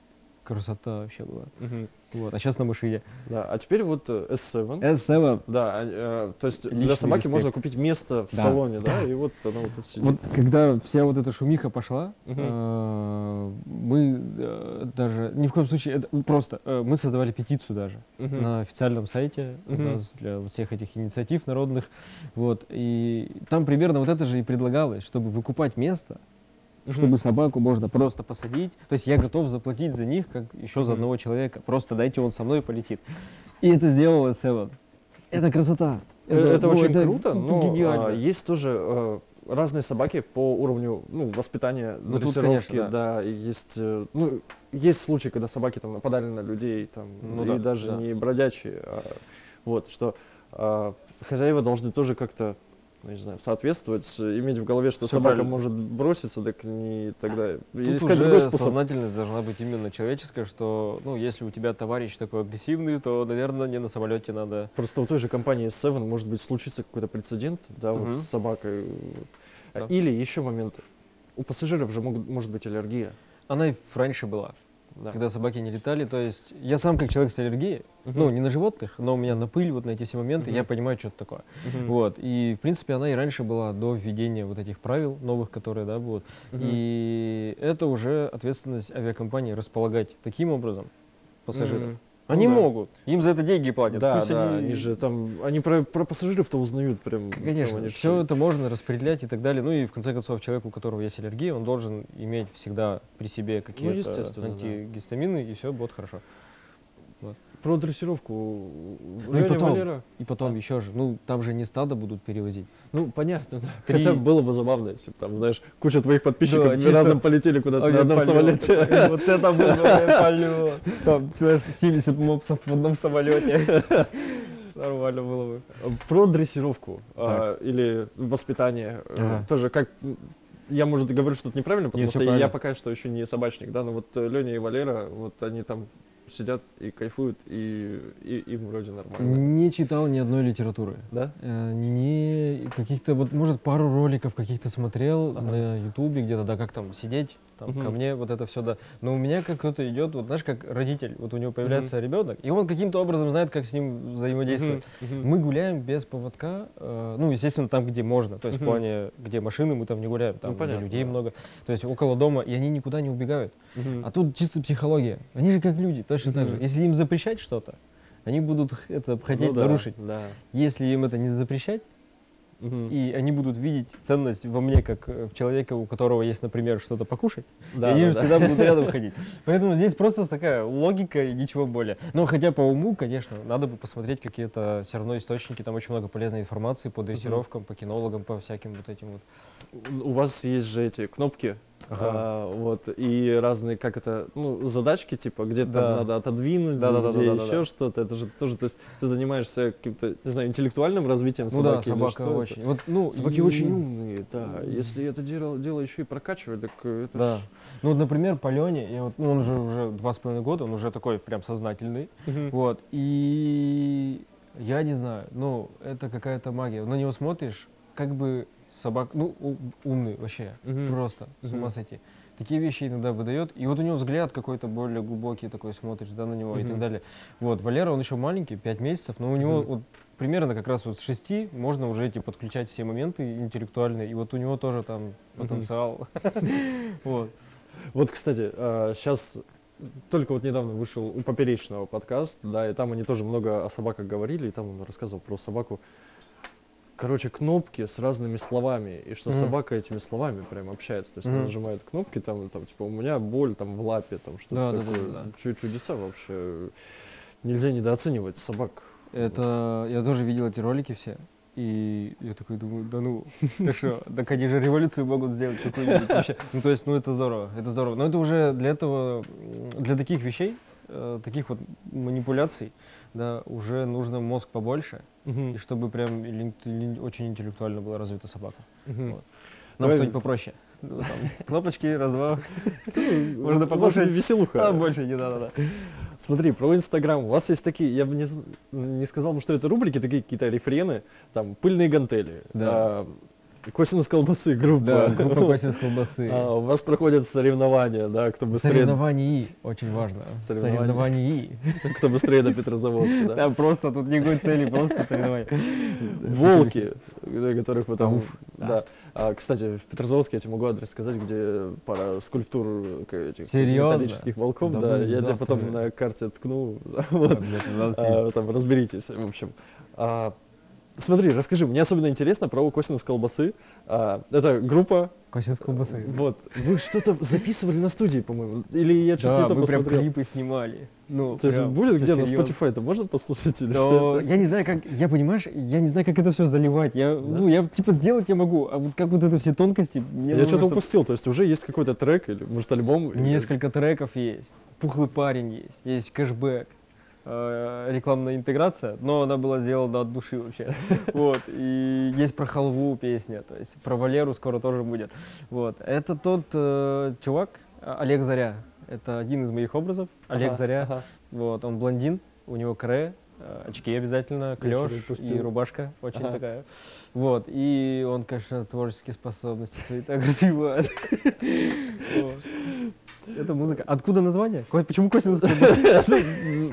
красота вообще была. Мгм. Вот. А сейчас на машине. Да, а теперь вот э, S7. S7. Да, а, э, то есть для Личный собаки респект. можно купить место в Да. салоне, да, и вот она вот тут сидит. Вот когда вся вот эта шумиха пошла, Мгм. э, мы э, даже ни в коем случае это просто э, мы создавали петицию даже Мгм. на официальном сайте у Мгм. нас для вот всех этих инициатив народных, вот и там примерно вот это же и предлагалось, чтобы выкупать место, Мгм. чтобы собаку можно просто посадить, то есть я готов заплатить за них как еще за одного человека, просто дайте он со мной и полетит, и это сделала Seven. Это красота. Э, Это, ну, очень это круто, но гениально. а, есть тоже э, разные собаки по уровню ну, воспитания, Ну, тут, дрессировки, конечно, да. и есть, э, ну, есть случаи, когда собаки там нападали на людей, там, Ну и да, даже да. не бродячие, а, вот, что а, хозяева должны тоже как-то ну, не знаю, соответствовать, иметь в голове, что Всё собака правильно. может броситься, так не тогда Тут искать уже другой способ. сознательность должна быть именно человеческая, что, ну, если у тебя товарищ такой агрессивный, то, наверное, не на самолете надо. Просто у той же компании Seven может быть случится какой-то прецедент, да, вот Мгм. с собакой. Да. Или еще момент. у пассажиров же могут, может быть аллергия. Она и раньше была, Да. когда собаки не летали. То есть я сам как человек с аллергией, Мгм. ну, не на животных, но у меня на пыль, вот на эти все моменты, я Мгм. понимаю, что это такое. Мгм. Вот. И, в принципе, она и раньше была до введения вот этих правил новых, которые, да, будут. Мгм. И это уже ответственность авиакомпании располагать таким образом пассажиров. Мгм. Они Ну да. могут, им за это деньги платят. Да, Пусть да, они- они же там, они про, про пассажиров-то узнают прям. там Конечно, они ж- все это можно распределять и так далее. Ну и в конце концов, человек, у которого есть аллергия, он должен иметь всегда при себе какие-то Ну, естественно, да. антигистамины, и все будет хорошо. Про дрессировку. Ну и потом. Валера- И потом еще же, ну там же не стадо будут перевозить. Ну, понятно, да. Три- Хотя было бы забавно, если бы там, знаешь, куча твоих подписчиков Да, чисто разом полетели куда-то на одном самолете. Вот это был полет. Там, знаешь, 70 мопсов в одном самолете. Нормально было бы. Про дрессировку а, или воспитание. э, Ага. Тоже как... м, Я, может, и говорю что-то неправильно, потому Нет, что всё я правильно. пока что еще не собачник, да, но вот Леня и Валера, вот они там сидят и кайфуют, и, и им вроде нормально. Не читал ни одной литературы. Да? Э, Не каких-то, вот, может, пару роликов каких-то смотрел Ага. на Ютубе где-то, да, как там сидеть, там, Мгм. ко мне, вот это все, да. Но у меня как кто-то идет, вот знаешь, как родитель, вот у него появляется ребенок, и он каким-то образом знает, как с ним взаимодействовать. Мгм. Мы гуляем без поводка, э, ну, естественно, там, где можно, то есть в Мгм. плане, где машины, мы там не гуляем, там Ну, понятно, людей да. много, то есть около дома, и они никуда не убегают. Мгм. А тут чисто психология. Они же как люди, точно так же. Если им запрещать что-то, они будут это хотеть Ну да, нарушить. Да. Если им это не запрещать, Мгм. и они будут видеть ценность во мне, как э, в человека, у которого есть, например, что-то покушать, Да, и они да, же да. всегда будут рядом ходить. *laughs* Поэтому здесь просто такая логика и ничего более. Но хотя по уму, конечно, надо бы посмотреть какие-то все равно источники, там очень много полезной информации по дрессировкам, по кинологам, по всяким вот этим вот. У вас есть же эти кнопки, Ага. а, вот, и разные, как это, ну, задачки, типа, где Да. надо отодвинуть, Да-да-да-да-да-да. где еще что-то, это же тоже, то есть ты занимаешься каким-то, не знаю, интеллектуальным развитием Ну да, собаки или собака что это? очень. Вот, ну, Собаки и- очень умные, да, если это дело, дело еще и прокачивать, так это Да. ж- Ну, вот, например, по Лене, я вот, ну, он уже, уже два с половиной года, он уже такой прям сознательный. Вот. И я не знаю, ну, это какая-то магия. На него смотришь, как бы собак, ну, умный вообще, Мгм. просто с ума сойти. Такие вещи иногда выдает. И вот у него взгляд какой-то более глубокий такой, смотришь, да, на него и так далее. Вот, Валера, он еще маленький, 5 месяцев, но у него Мгм. вот примерно как раз вот с 6 можно уже эти подключать все моменты интеллектуальные. И вот у него тоже там потенциал. *laughs* Вот. Вот, кстати, сейчас только вот недавно вышел у Поперечного подкаст, да, и там они тоже много о собаках говорили, и там он рассказывал про собаку. Короче, кнопки с разными словами, и что Мгм. собака этими словами прям общается. То есть она Мгм. нажимает кнопки, там, там, типа, у меня боль там в лапе, там что-то Да, да, да, такое. да, да. Чу- Чудеса вообще. Нельзя недооценивать собак. Это я тоже видел эти ролики все. И я такой думаю, да ну, ты что, так они же революцию могут сделать какую-нибудь вообще. Ну, то есть, ну, это здорово, это здорово. Но это уже для этого, для таких вещей, э, таких вот манипуляций, да, уже нужно мозг побольше, и чтобы прям или- или очень интеллектуально была развита собака. Мгм. Вот. Нам Давай- что-нибудь попроще. Ну, там, кнопочки, раз-два. *laughs* Ну, Можно покушать. Веселуха. А, больше не надо, да. Смотри, про Инстаграм. У вас есть такие, я бы не, не сказал что это рубрики, такие какие-то рефрены, там, пыльные гантели, Да. а, косинус колбасы, группа. Да, группа Косинс колбасы. А, у вас проходят соревнования, да, кто быстрее, Соревнования очень важно. Соревнования. Соревнования. кто быстрее до Петрозаводска, да. Там просто тут никакой цели, просто соревнования. Волки, которых там, Уф, да. А, кстати, в Петрозаводске я тебе могу адрес сказать, где пара скульптур этих Серьезно? металлических волков, Да да, я тебе потом же. на карте ткну, *laughs* вот. А, там разберитесь, в общем. А, смотри, расскажи, мне особенно интересно про косинус колбасы. А, это группа, Косинс колбасы. вот. Вы что-то записывали на студии, по-моему, или я что-то Да, не то мы прям клипы снимали. Ну, То есть будет где на серьёзно. Spotify, это можно послушать или Но что? я не знаю, как, я понимаешь, я не знаю, как это все заливать. Я, ну, я типа сделать я могу, а вот как вот это все тонкости, мне Я нужно, что-то чтоб упустил, то есть уже есть какой-то трек или, может, альбом? или- Несколько треков есть. Пухлый парень есть, есть кэшбэк, рекламная интеграция, но она была сделана от души вообще. *laughs* Вот. И есть про халву песня, то есть про Валеру скоро тоже будет. Вот. Это тот э, чувак, а, Олег Заря. Это один из моих образов. Олег Ага, Заря. ага. Вот. Он блондин, у него каре, э, очки обязательно, клеш и рубашка очень Ага. такая. Вот, и он, конечно, творческие способности свои так развивает. Это музыка. Откуда название? Почему косинус колбасы?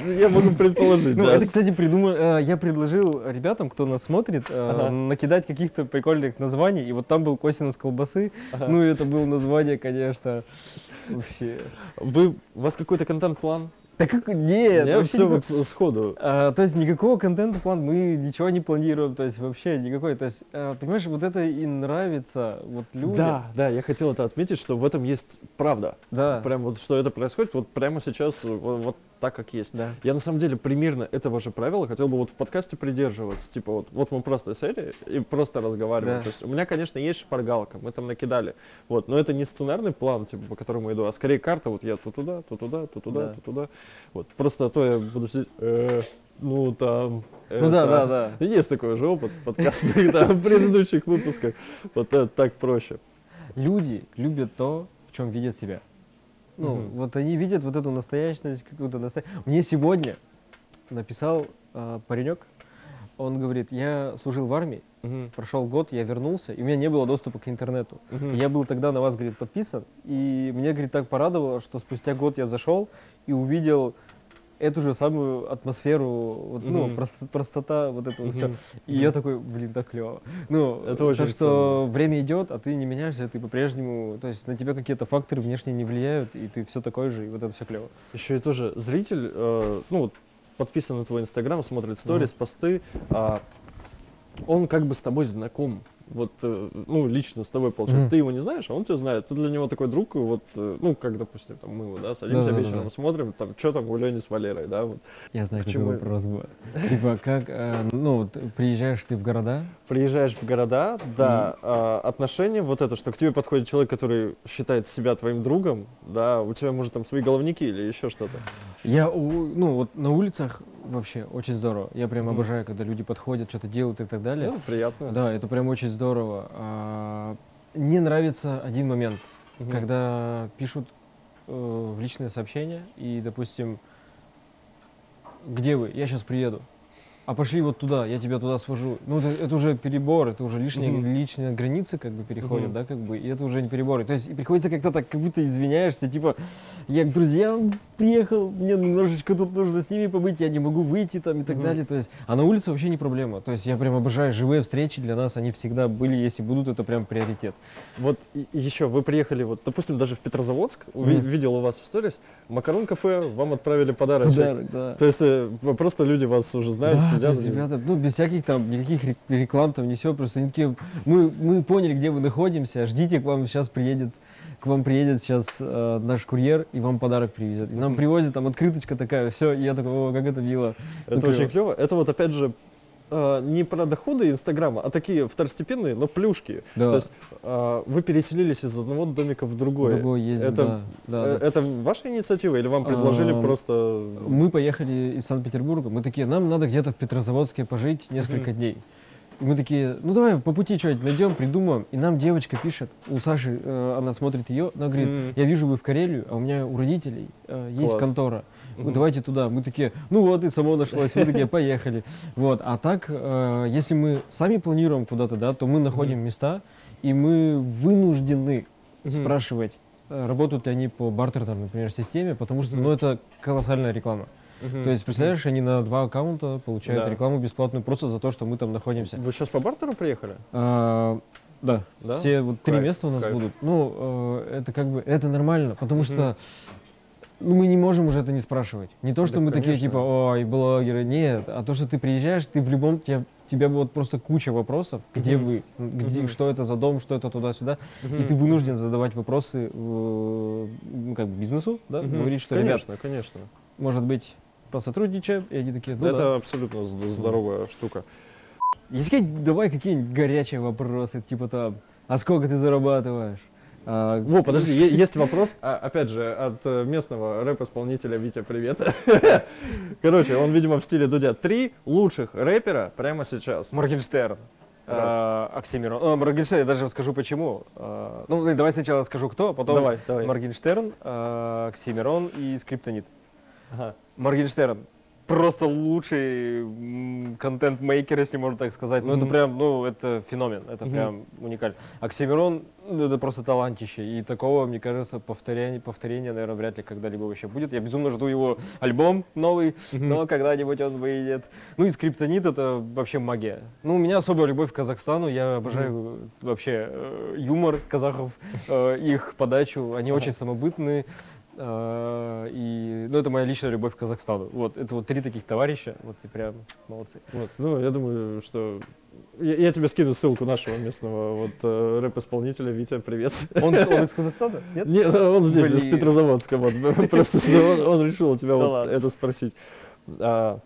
*laughs* Я могу предположить, Ну, это, кстати, придумал, э, я предложил ребятам, кто нас смотрит, э, накидать каких-то прикольных названий, и вот там был косинус колбасы, ну, и это было название, конечно, вообще. Вы, у вас какой-то контент-план? Да как, нет, Я все никак- вот сходу. А, то есть никакого контента план мы ничего не планируем, то есть вообще никакой, то есть, э, понимаешь, вот это и нравится вот людям. Да, да, я хотел это отметить, что в этом есть правда. Да, Прям вот, что это происходит вот прямо сейчас, э, вот, вот так, как есть. да. Я на самом деле примерно этого же правила хотел бы вот в подкасте придерживаться. Типа вот, вот мы просто сели и просто разговариваем. Да. То есть у меня, конечно, есть шпаргалка, мы там накидали. Вот, но это не сценарный план, типа, по которому иду, а скорее карта, вот я то туда, то туда, то туда, Да. то туда. Вот, просто то я буду сидеть, «Э, ну там... Ну да, это». да, да. Есть такой же опыт в подкастах, да, в предыдущих выпусках. Вот это так проще. Люди любят то, в чем видят себя. Ну, Мгм. вот они видят вот эту настоящность, какую-то настоя... Мне сегодня написал э, паренек, он говорит, я служил в армии, Мгм, прошел год, я вернулся, и у меня не было доступа к интернету. мгм. Я был тогда на вас, говорит, подписан, и мне, говорит, так порадовало, что спустя год я зашел и увидел эту же самую атмосферу, вот, ну, Мгм. просто- простота, вот это вот все. И я такой, блин, так клево. Ну, Это то, очень что время идет, а ты не меняешься, ты по-прежнему, то есть на тебя какие-то факторы внешне не влияют, и ты все такой же, и вот это все клево. Еще и тоже зритель, э, ну вот подписан на твой инстаграм, смотрит сторис, посты, а он как бы с тобой знаком. Вот, э, ну, лично с тобой, получается. Мгм. Ты его не знаешь, а он тебя знает. Ты для него такой друг, вот, э, ну, как, допустим, там, мы, вот, да, садимся Да-да-да-да. вечером, смотрим, там, что там у Лени с Валерой, да, вот. Я знаю, К какой вопрос был. Типа, как, э, ну, приезжаешь ты в города, Приезжаешь в города, да, а, отношения, вот это, что к тебе подходит человек, который считает себя твоим другом, да, у тебя, может, там, свои головники или еще что-то. Я, ну, вот на улицах вообще очень здорово. Я прям Мгм. обожаю, когда люди подходят, что-то делают и так далее. Ну, приятно. Да, это прям очень здорово. А, Мне нравится один момент, Мгм. когда пишут э, в личные сообщения и, допустим, где вы? Я сейчас приеду. А пошли вот туда, я тебя туда свожу. Ну, это, это уже перебор, это уже лишние, Мгм. личные границы как бы переходят, Мгм. да, как бы, и это уже не перебор. То есть приходится как-то так, как будто извиняешься, типа, я к друзьям приехал, мне немножечко тут нужно с ними побыть, я не могу выйти там и так Мгм. далее. То есть, а на улице вообще не проблема. То есть я прям обожаю живые встречи для нас, они всегда были, если будут, это прям приоритет. Вот еще вы приехали, вот, допустим, даже в Петрозаводск, Мгм. видел у вас в сторис, Макарон кафе, вам отправили подарочек. Подарок, да. То есть э, просто люди вас уже знают, да, сидят. то есть, и- ребята, ну, без всяких там, никаких рек- реклам там, не все, просто они такие, мы, мы поняли, где вы находимся, ждите, к вам сейчас приедет, к вам приедет сейчас э, наш курьер и вам подарок привезет. И нам Мгм. привозит там открыточка такая, все, я такой, о, как это мило. Это Ну, очень клево. Это вот опять же э, не про доходы Инстаграма, а такие второстепенные, но плюшки. Да. То есть э, вы переселились из одного домика в другой. Другой ездит, это- да, да, Э, да. Это ваша инициатива или вам предложили Ам, просто... Мы поехали из Санкт-Петербурга, мы такие, нам надо где-то в Петрозаводске пожить несколько дней. И мы такие, ну давай по пути что-нибудь найдем, придумаем. И нам девочка пишет, у Саши, э, она смотрит ее, она говорит, я вижу, вы в Карелию, а у меня у родителей э, есть Класс. контора. Ну *laughs* давайте туда. Мы такие, ну вот и само нашлось, мы такие, поехали. Вот, а так, э, если мы сами планируем куда-то, да, то мы находим места, и мы вынуждены спрашивать, э, работают ли они по бартер, там, например, системе, потому что, ну, это колоссальная реклама. Мгм. То есть, представляешь, они на два аккаунта получают Да. рекламу бесплатную просто за то, что мы там находимся. Вы сейчас по бартеру приехали? А, да, Да? все вот три места у нас кайф. будут. Ну, э, это как бы, это нормально, потому Мгм. что ну, мы не можем уже это не спрашивать. Не то, что Да, мы такие, конечно. типа, ой, блогеры, нет, а то, что ты приезжаешь, ты в любом, тебя, тебя вот просто куча вопросов, где Мгм. вы, где, Мгм. что это за дом, что это туда-сюда, и ты вынужден задавать вопросы э, ну, как бы бизнесу, да, Мгм. говорить, что, ребят, Конечно, конечно. может быть, посотрудничаем, и они такие, ну это да. абсолютно здоровая штука. Есть какие- давай какие-нибудь горячие вопросы, типа там, а сколько ты зарабатываешь? А, Во, подожди, есть вопрос, а, опять же, от э, местного рэп-исполнителя Витя, привет. *laughs* Короче, он, видимо, в стиле Дудя. Три лучших рэпера прямо сейчас. Моргенштерн. а, Оксимирон. О, Моргенштерн, я даже скажу почему. А, Ну, давай сначала скажу кто, а потом Давай, давай. Моргенштерн, а, Оксимирон и Скриптонит. Ага. Моргенштерн. Просто лучший контент-мейкер, если можно так сказать. Ну, это прям, ну, это феномен, это прям уникально. Оксимирон, ну, это просто талантище. И такого, мне кажется, повторения, повторения, наверное, вряд ли когда-либо вообще будет. Я безумно жду его альбом новый, но когда-нибудь он выйдет. Ну и скриптонит это вообще магия. Ну, у меня особая любовь к Казахстану. Я обожаю вообще э, юмор казахов, э, их подачу. Они очень самобытные. Э, И, ну, это моя личная любовь к Казахстану. Вот, это вот три таких товарища, вот и прям молодцы. Вот, ну, я думаю, что... Я, я тебе скину ссылку нашего местного вот э, рэп-исполнителя. Витя, привет. Он, он из *laughs* Казахстана? Нет? Нет, он здесь, из Блин. Петрозаводска. Вот. *laughs* *laughs* Просто он, он решил у тебя Да вот ладно. это спросить. А,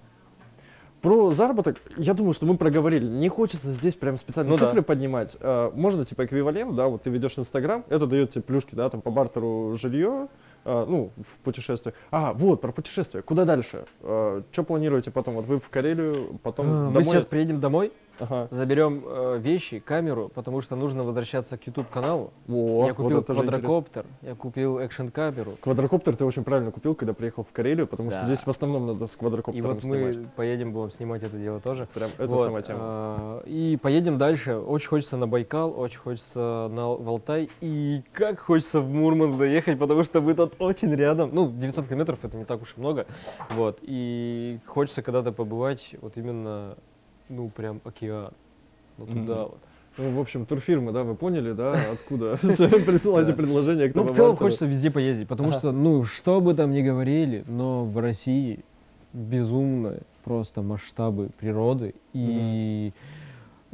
про заработок, я думаю, что мы проговорили. Не хочется здесь прям специально Ну да. цифры поднимать. А, можно типа эквивалент, да, вот ты ведешь Инстаграм, это дает тебе плюшки, да, там по бартеру жилье, а, ну, в путешествие. А, вот, про путешествие. Куда дальше? что планируете потом? Вот вы в Карелию, потом А, Мы домой? сейчас приедем домой, Ага. заберем э, вещи, камеру, потому что нужно возвращаться к YouTube каналу. Во, я вот купил интересно. квадрокоптер, я купил экшн камеру. Квадрокоптер ты очень правильно купил, когда приехал в Карелию, потому что Да. здесь в основном надо с И квадрокоптером вот мы снимать. поедем, будем снимать это дело тоже. Прям это Вот, самая тема. а, И поедем дальше. Очень хочется на Байкал, очень хочется на, Алтай. И как хочется в Мурманск доехать, потому что мы тут очень рядом. Ну, 900 километров это не так уж и много. Вот. И хочется когда-то побывать вот именно, ну, прям океан. Ну, туда Мгм. вот. Ну, в общем, турфирмы, да, вы поняли, да, откуда *laughs* присылайте к Ну, в целом хочется везде поездить, потому что, ну, что бы там ни говорили, но в России безумные просто масштабы природы, и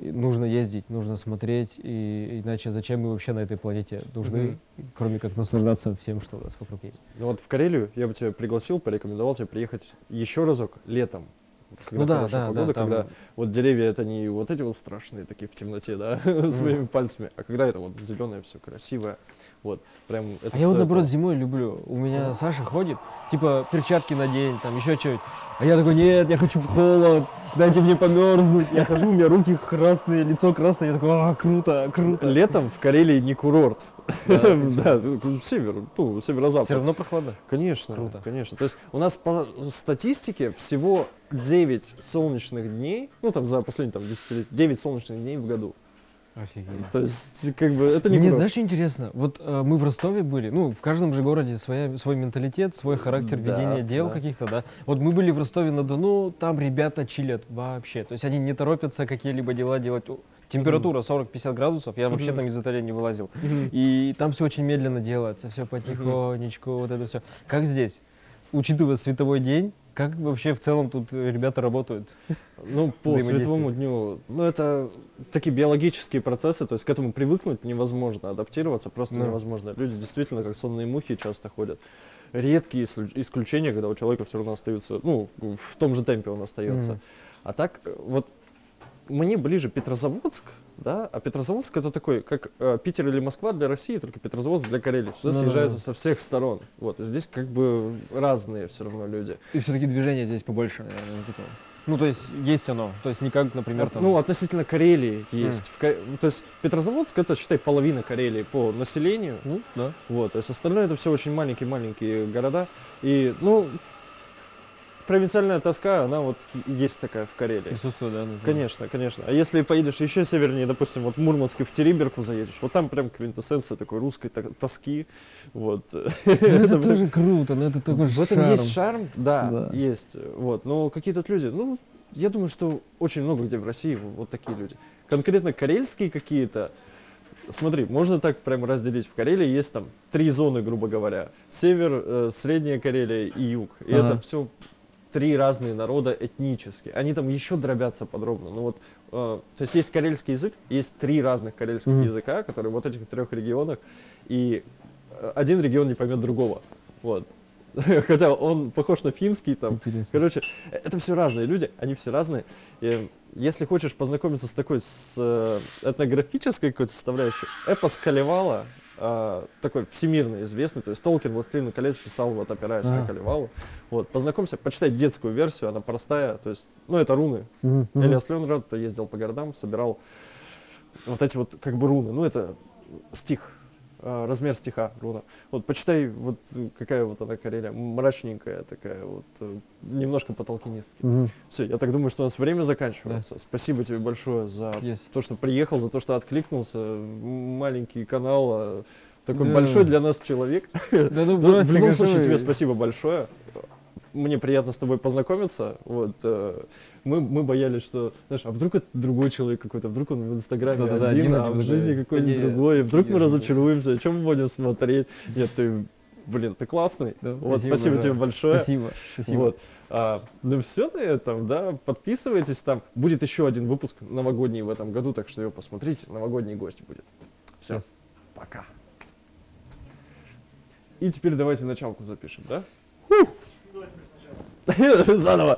и нужно ездить, нужно смотреть, и иначе зачем мы вообще на этой планете нужны, кроме как наслаждаться всем, что у нас вокруг есть. Ну вот в Карелию я бы тебя пригласил, порекомендовал тебе приехать еще разок летом. Вот Когда ну да, хорошая да, погода, да, там когда вот деревья это не вот эти вот страшные такие в темноте, да, *laughs* своими пальцами, а когда это вот зеленое все красивое, вот прям это А я вот наоборот того. зимой люблю. У меня Саша ходит, типа перчатки надень, там еще что-нибудь. А я такой, нет, я хочу в холод, дайте мне померзнуть. Я хожу, у меня руки красные, лицо красное, я такой, а, круто, круто. Летом в Карелии не курорт. Да, *laughs* север, ну, все северо-запад. равно прохладно. Конечно, Круто. конечно. То есть у нас по статистике всего 9 солнечных дней, ну там за последние там, 10 лет, 9 солнечных дней в году. Офигеть. То есть как бы это не Мне знаешь, что интересно? Вот э, мы в Ростове были, ну, в каждом же городе своя, свой менталитет, свой характер Да, ведения дел да. каких-то, да. Вот мы были в Ростове-на-Дону, там ребята чилят вообще. То есть они не торопятся какие-либо дела делать. Температура 40-50 градусов, я вообще Мгм. там из отеля не вылазил. И там все очень медленно делается, все потихонечку, вот это все. Как здесь? Учитывая световой день, как вообще в целом тут ребята работают? Ну, по световому дню, ну, это такие биологические процессы, то есть к этому привыкнуть невозможно, адаптироваться просто Да. невозможно. Люди действительно как сонные мухи часто ходят. Редкие исключ- исключения, когда у человека все равно остаются, ну, в том же темпе он остается. Мгм. А так, вот мне ближе Петрозаводск, да, а Петрозаводск это такой, как э, Питер или Москва для России, только Петрозаводск для Карелии. Сюда Да-да-да. съезжаются со всех сторон. Вот, и здесь как бы разные все равно люди. И все-таки движение здесь побольше, наверное, такого. Ну, то есть есть оно. То есть не как, например, там... Ну, относительно Карелии есть. В Ка- То есть Петрозаводск это, считай, половина Карелии по населению. ну, да. Вот, то есть остальное это все очень маленькие-маленькие города. И, ну, провинциальная тоска, она вот есть такая в Карелии. Присутствует, да. ну, да. Конечно, конечно. А если поедешь еще севернее, допустим, вот в Мурманск и в Териберку заедешь, вот там прям квинтэссенция такой русской то- тоски. Вот. *laughs* Ну, это тоже круто, но это такой В этом шарм. есть шарм, да, есть. Вот. Но какие-то люди, ну, я думаю, что очень много где в России вот такие люди. Конкретно карельские какие-то. Смотри, можно так прямо разделить. В Карелии есть там три зоны, грубо говоря. Север, э, Средняя Карелия и Юг. И Ага. это все три разные народа этнически. Они там еще дробятся подробно. Ну вот, э, то есть есть карельский язык, есть три разных карельских Мгм. языка, которые в вот этих трех регионах, и э, один регион не поймет другого. Вот. *laughs* Хотя он похож на финский там. Интересно. Короче, это все разные люди, они все разные. И если хочешь познакомиться с такой с э, этнографической какой-то составляющей, эпос Калевала, э, такой всемирно известный, то есть Толкин «Властелин колец» писал, вот опираясь на. Калевалу. Вот, познакомься, почитай детскую версию, она простая, то есть, ну, это руны. Мгм. Элиас Ленрад ездил по городам, собирал вот эти вот как бы руны, ну, это стих. Э, размер стиха, руна. Вот почитай, вот э, какая вот она Карелия, мрачненькая такая, вот э, немножко потолкинистки. Мгм. Все, я так думаю, что у нас время заканчивается. Спасибо тебе большое за Есть. то, что приехал, за то, что откликнулся. Маленький канал, а такой Да. большой для нас человек. Да ну Ну, в любом случае, тебе спасибо большое. Мне приятно с тобой познакомиться. Вот, э, мы, мы боялись, что, знаешь, а вдруг это другой человек какой-то, вдруг он в Инстаграме Да-да-да, один, один, а в жизни да. какой-нибудь другой. Вдруг мы разочаруемся, о чем мы будем смотреть. Нет, ты, блин, ты классный. Да, вот, спасибо спасибо, тебе большое. Спасибо, спасибо. Вот. А, ну все на этом, да, подписывайтесь там. Будет еще один выпуск новогодний в этом году, так что его посмотрите. Новогодний гость будет. Все, Yes. пока. И теперь давайте началку запишем, да? *laughs* das ist auch nochmal.